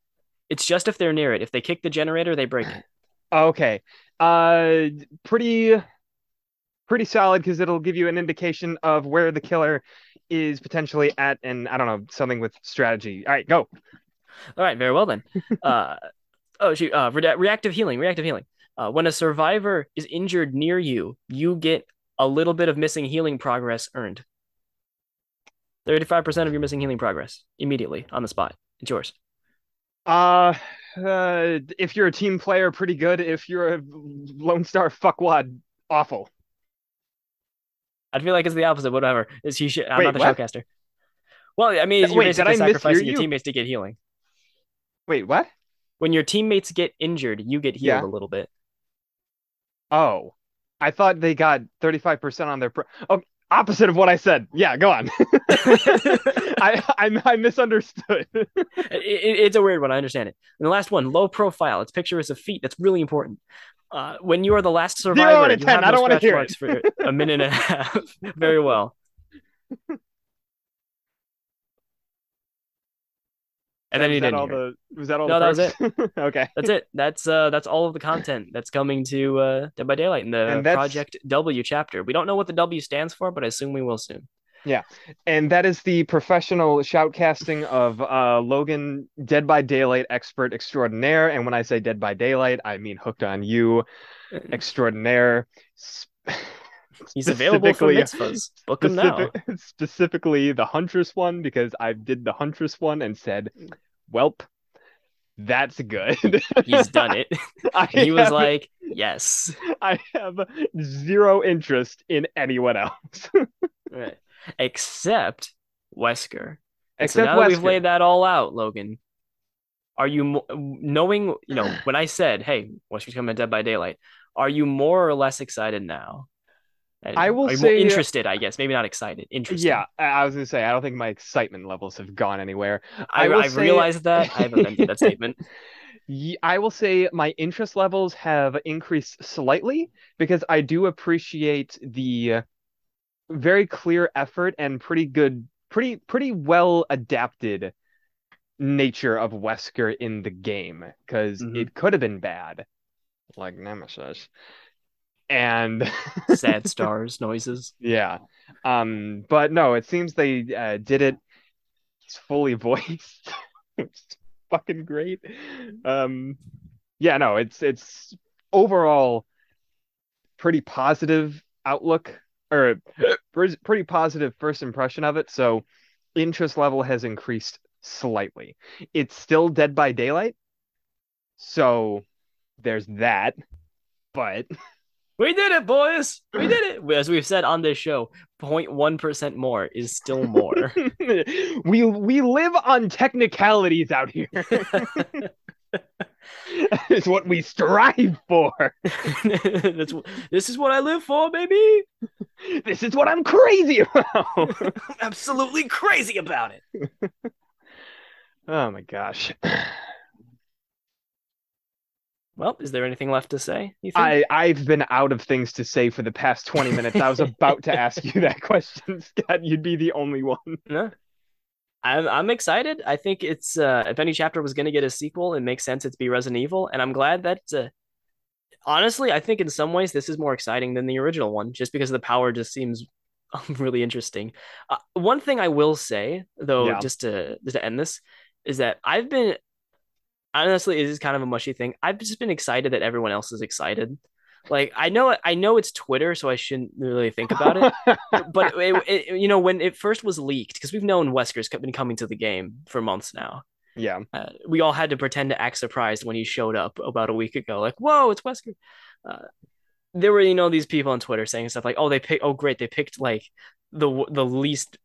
It's just if they're near it. If they kick the generator, they break it. okay. Uh, pretty, pretty solid because it'll give you an indication of where the killer is potentially at, and I don't know something with strategy. All right, go. All right, very well then. (laughs) uh, oh shoot. Uh, re- reactive healing. Reactive healing. Uh, when a survivor is injured near you, you get a little bit of missing healing progress earned. 35% of your missing healing progress immediately on the spot. It's yours. Uh, uh if you're a team player, pretty good. If you're a Lone Star fuckwad, awful. I feel like it's the opposite. Whatever. Is he? Sh- I'm Wait, not the what? showcaster. Well, I mean, you're Wait, basically sacrificing your teammates to get healing. Wait, what? When your teammates get injured, you get healed yeah. a little bit. Oh, I thought they got 35% on their. Pro- oh, opposite of what I said. Yeah, go on. (laughs) (laughs) I, I, I misunderstood. (laughs) it, it, it's a weird one. I understand it. And the last one, low profile. Its picture is a feat. That's really important. Uh, when you are the last survivor, out of 10. I don't want to hear it. for a minute and a half. (laughs) Very well. And then he didn't. All the, was that all? No, that was it. (laughs) okay, that's it. That's uh, that's all of the content that's coming to uh, Dead by Daylight in the Project W chapter. We don't know what the W stands for, but I assume we will soon. Yeah, and that is the professional shoutcasting of uh, Logan, Dead by Daylight expert extraordinaire. And when I say Dead by Daylight, I mean hooked on you, extraordinaire. (laughs) He's available for mitzvahs. Book him now. Specifically, the Huntress one because I did the Huntress one and said, "Welp, that's good." He's done it. (laughs) he was like, "Yes." I have zero interest in anyone else. (laughs) right, except Wesker. Except so now Wesker. that we've laid that all out, Logan, are you knowing? You know, (sighs) when I said, "Hey, Wesker's coming Dead by Daylight," are you more or less excited now? I will say interested, I guess, maybe not excited. Interested. Yeah, I was gonna say I don't think my excitement levels have gone anywhere. I, I, I say... realized that I haven't amended that (laughs) statement. I will say my interest levels have increased slightly because I do appreciate the very clear effort and pretty good, pretty pretty well adapted nature of Wesker in the game because mm-hmm. it could have been bad, like Nemesis and (laughs) sad stars noises. Yeah. Um, but no, it seems they uh, did it fully (laughs) voiced. it's fucking great. Um, yeah, no, it's it's overall pretty positive outlook or pretty positive first impression of it. So interest level has increased slightly. It's still Dead by Daylight, So there's that. But (laughs) we did it, boys. We did it. As we've said on this show, 0.1% more is still more. (laughs) we we live on technicalities out here. (laughs) (laughs) it's what we strive for. (laughs) That's, this is what I live for, baby. (laughs) This is what I'm crazy about. Absolutely crazy about it. oh my gosh. (sighs) Well, is there anything left to say? I I've been out of things to say for the past 20 minutes. I was about to ask you that question, Scott. You'd be the only one. No. I'm I'm excited. I think it's uh if any chapter was going to get a sequel, it makes sense it's be Resident Evil and I'm glad that uh, honestly, I think in some ways this is more exciting than the original one just because the power just seems (laughs) really interesting. Uh, one thing I will say though yeah. just to just to end this is that I've been honestly, it is kind of a mushy thing. I've just been excited that everyone else is excited. Like I know, I know it's Twitter, so I shouldn't really think about it. (laughs) but it, it, you know, when it first was leaked, because we've known Wesker's been coming to the game for months now. Yeah, uh, we all had to pretend to act surprised when he showed up about a week ago. Like, whoa, it's Wesker. Uh, there were, you know, these people on Twitter saying stuff like, "Oh, they picked. Oh, great, they picked like the the least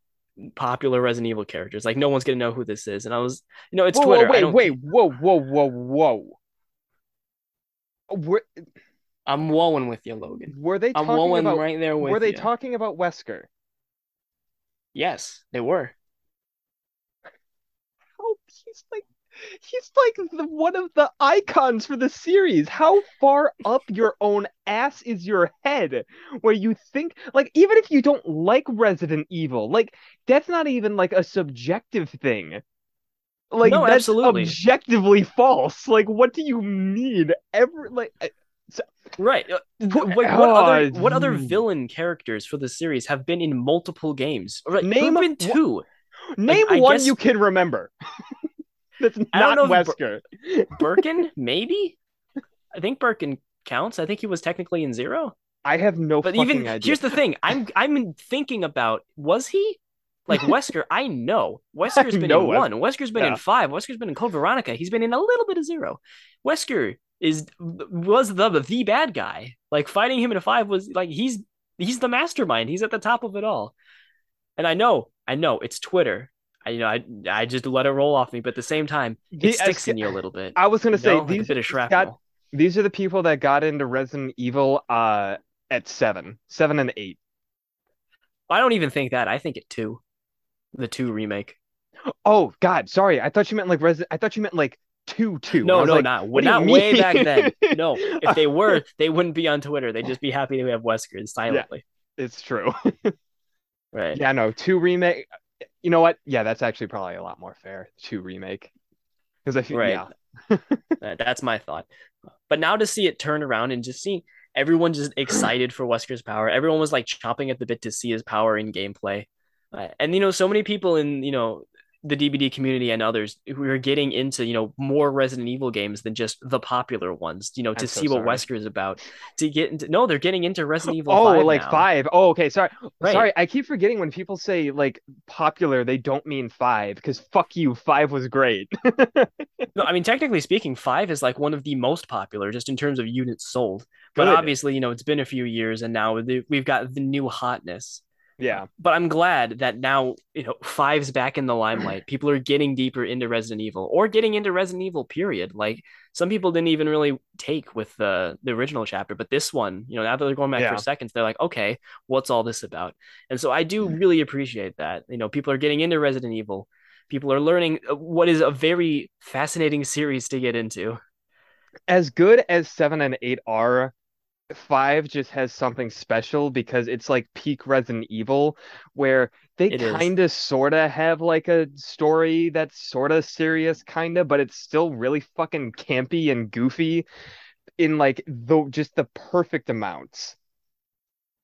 popular Resident Evil characters. Like no one's gonna know who this is. And I was, you know, it's whoa, Twitter. Whoa, wait, wait, whoa, whoa, whoa, whoa. Were, I'm woeing with you, Logan. Were they? I'm woeing about, right there with Were they you. talking about Wesker? Yes, they were. Oh, he's like he's like the, one of the icons for the series. How far up your own ass is your head where you think like even if you don't like Resident Evil, like that's not even like a subjective thing. Like no, that's absolutely. objectively false. Like what do you mean? Every like so, right. Uh, like, what other what other villain characters for the series have been in multiple games? Right, name been two. Name like, one guess... you can remember. (laughs) That's not Wesker. (laughs) Birkin, maybe. I think Birkin counts. I think he was technically in zero. I have no. But even idea. here's the thing: I'm I'm thinking about was he like Wesker? I know (laughs) Wesker's been in one. Wesker's been yeah. in five. Wesker's been in Code Veronica. He's been in a little bit of zero. Wesker is was the the bad guy. Like fighting him in a five was like he's he's the mastermind. He's at the top of it all. And I know, I know it's Twitter. I, you know, I I just let it roll off me, but at the same time, it the, sticks in you a little bit. I was gonna say know? these like a bit of shrapnel. Got, these are the people that got into Resident Evil uh at seven, seven and eight. I don't even think that. I think it two, the two remake. Oh God, sorry. I thought you meant like Resident. I thought you meant like two two. No, no, like, not not way back then. No, (laughs) if they were, they wouldn't be on Twitter. They'd just be happy to have Wesker silently. Yeah, it's true. (laughs) right. Yeah, no, two remake you know what? Yeah, that's actually probably a lot more fair to remake because I feel right. Yeah. (laughs) that's my thought. But now to see it turn around and just see everyone just excited for Wesker's power. Everyone was like chopping at the bit to see his power in gameplay. And you know, so many people in you know the DBD community and others who are getting into, you know, more Resident Evil games than just the popular ones, you know, to see what Wesker is about. To get into no, they're getting into Resident Evil. Oh, 5 like now. five. Oh, okay. Sorry. Right. Sorry. I keep forgetting when people say like popular, they don't mean five because fuck you, five was great. (laughs) no, I mean technically speaking, five is like one of the most popular just in terms of units sold. But Good. obviously, you know, it's been a few years and now we've got the new hotness. Yeah. But I'm glad that now, you know, five's back in the limelight. People are getting deeper into Resident Evil or getting into Resident Evil, period. Like some people didn't even really take with the the original chapter, but this one, you know, now that they're going back yeah. for seconds, they're like, okay, what's all this about? And so I do mm. really appreciate that. You know, people are getting into Resident Evil. People are learning uh, what is a very fascinating (laughs) series to get into. As good as seven and eight are, five just has something special because it's like peak Resident Evil, where they kind of sort of have like a story that's sort of serious, kind of, but it's still really fucking campy and goofy in like the just the perfect amounts.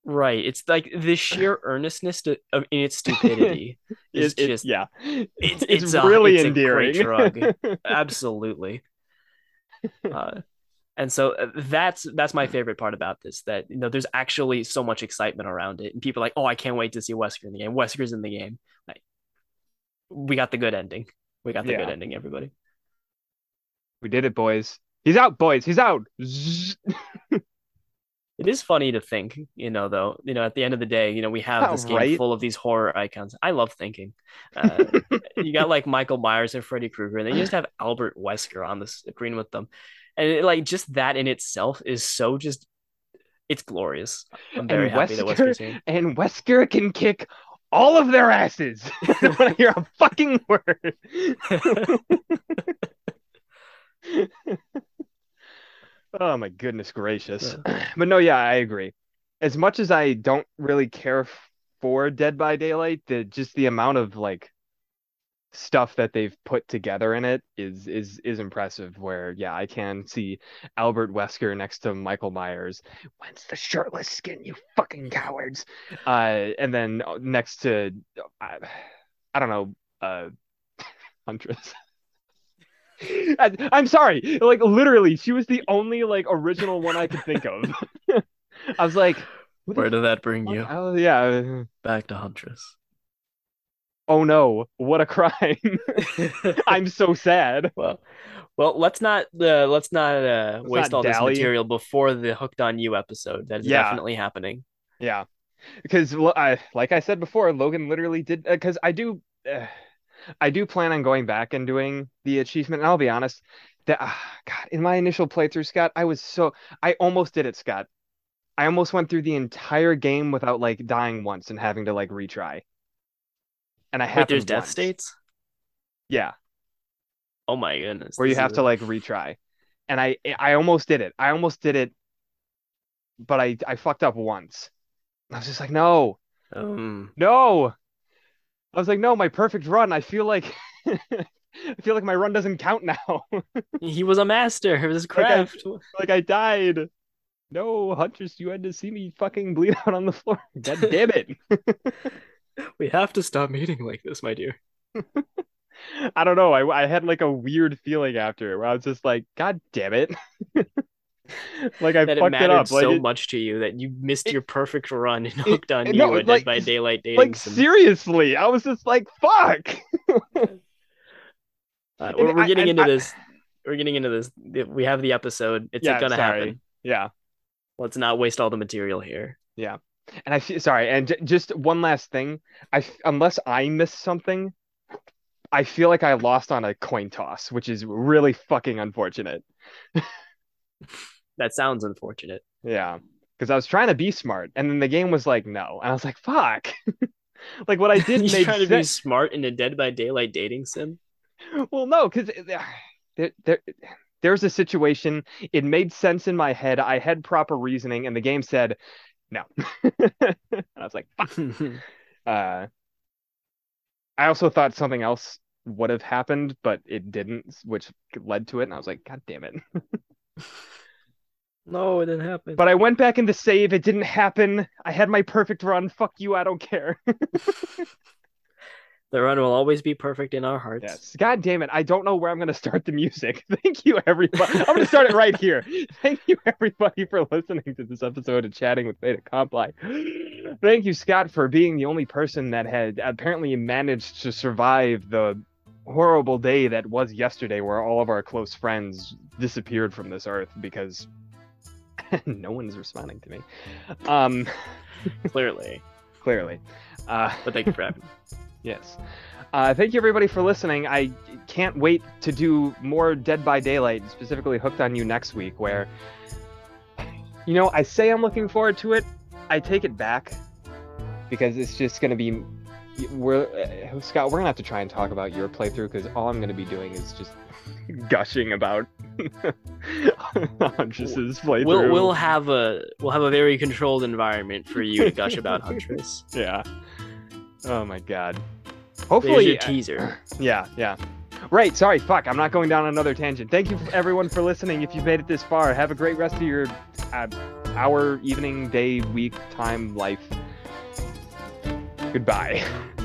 Right. It's like the sheer (laughs) earnestness to, of, in its stupidity (laughs) is it, just yeah. It's it's, it's really a, it's endearing. drug. (laughs) Absolutely. Uh, and so uh, that's that's my favorite part about this that you know there's actually so much excitement around it and people are like oh i can't wait to see wesker in the game wesker's in the game like we got the good ending we got the yeah. good ending everybody we did it boys He's out, boys. He's out. (laughs) It is funny to think, you know, though, you know, at the end of the day, you know, we have this game right? full of these horror icons. I love thinking. Uh, (laughs) you got like Michael Myers and Freddy Krueger, and then you just have Albert Wesker on the screen with them. And it, like just that in itself is so just it's glorious. I'm very and happy Wesker, that Wesker's here. And Wesker can kick all of their asses (laughs) (laughs) when I hear a fucking word. (laughs) oh my goodness gracious. Yeah. (clears throat) But no, yeah, I agree. As much as I don't really care for Dead by Daylight, the just the amount of like stuff that they've put together in it is is is impressive where yeah i can see albert wesker next to michael myers when's the shirtless skin you fucking cowards uh and then next to i, I don't know uh (laughs) huntress (laughs) I, i'm sorry like literally she was the only like original one i could think of (laughs) i was like Where did that bring you? Oh yeah. Back to Huntress. Oh no, what a crime. (laughs) (laughs) I'm so sad. well, well, let's not uh, let's not uh, Let's waste not all this material before the Hooked on You episode. That is Yeah. definitely happening. Yeah. Because I like I said before, Logan literally did because I do uh, I do plan on going back and doing the achievement and I'll be honest that ah, God, in my initial playthrough, Scott, I was so I almost did it, Scott. I almost went through the entire game without like dying once and having to like retry. And I happened there's death once. states. Yeah. Oh my goodness. where you have is to like retry. And I I almost did it. I almost did it, but I I fucked up once. I was just like, no, Um, no. I was like, no, my perfect run. I feel like (laughs) I feel like my run doesn't count now. (laughs) he was a master of his Like I- craft. like I died. No, Huntress, you had to see me fucking bleed (laughs) out on the floor. God damn it. (laughs) we have to stop meeting like this, my dear. (laughs) I don't know. I I had like a weird feeling after it where I was just like, God damn it. (laughs) like I that it fucked it mattered up. Like so it- much to you that you missed It- your perfect run and hooked on it- you no, and like- Dead by Daylight dating like sim. seriously, I was just like, fuck. Uh, we're, we're I- getting and into I- this. We're getting into this. We have the episode. It's Yeah, gonna sorry. happen. Yeah. Let's not waste all the material here. And I feel sorry. And j- just one last thing. I unless I missed something, I feel like I lost on a coin toss, which is really fucking unfortunate. That sounds unfortunate. Yeah. Because I was trying to be smart, and then the game was like, no. And I was like, fuck. (laughs) like what I (laughs) did made trying to be smart in a Dead by Daylight dating sim. Well, no, because uh, there, there, there's a situation. It made sense in my head. I had proper reasoning, and the game said no. (laughs) and I was like, fuck. (laughs) Uh, I also thought something else would have happened, but it didn't, which led to it. And I was like, God damn it. (laughs) no, it didn't happen. But I went back in the save. It didn't happen. I had my perfect run. Fuck you. I don't care. The run will always be perfect in our hearts. Yes. God damn it. I don't know where I'm going to start the music. (laughs) Thank you, everybody. I'm going to start it right here. (laughs) Thank you, everybody, for listening to this episode of Chatting with Beta Compli. (gasps) Thank you, Scott, for being the only person that had apparently managed to survive the horrible day that was yesterday, where all of our close friends disappeared from this earth because (laughs) no one's responding to me. Um, Clearly. clearly. Uh, But thank you for having me. Yes. Uh, thank you, everybody, for listening. I can't wait to do more Dead by Daylight, specifically Hooked on You next week, where, you know, I say I'm looking forward to it. I take it back because it's just going to be. We're uh, Scott. We're gonna have to try and talk about your playthrough because all I'm gonna be doing is just (laughs) gushing about (laughs) Huntress's playthrough. We'll we'll have a we'll have a very controlled environment for you to gush about Huntress. (laughs) yeah. Oh my god. There's Hopefully, your teaser. (clears throat) Yeah, yeah. Right, sorry, fuck, I'm not going down another tangent. Thank you everyone for listening. If you've made it this far, have a great rest of your uh, hour, evening, day, week, time, life. Goodbye. (laughs)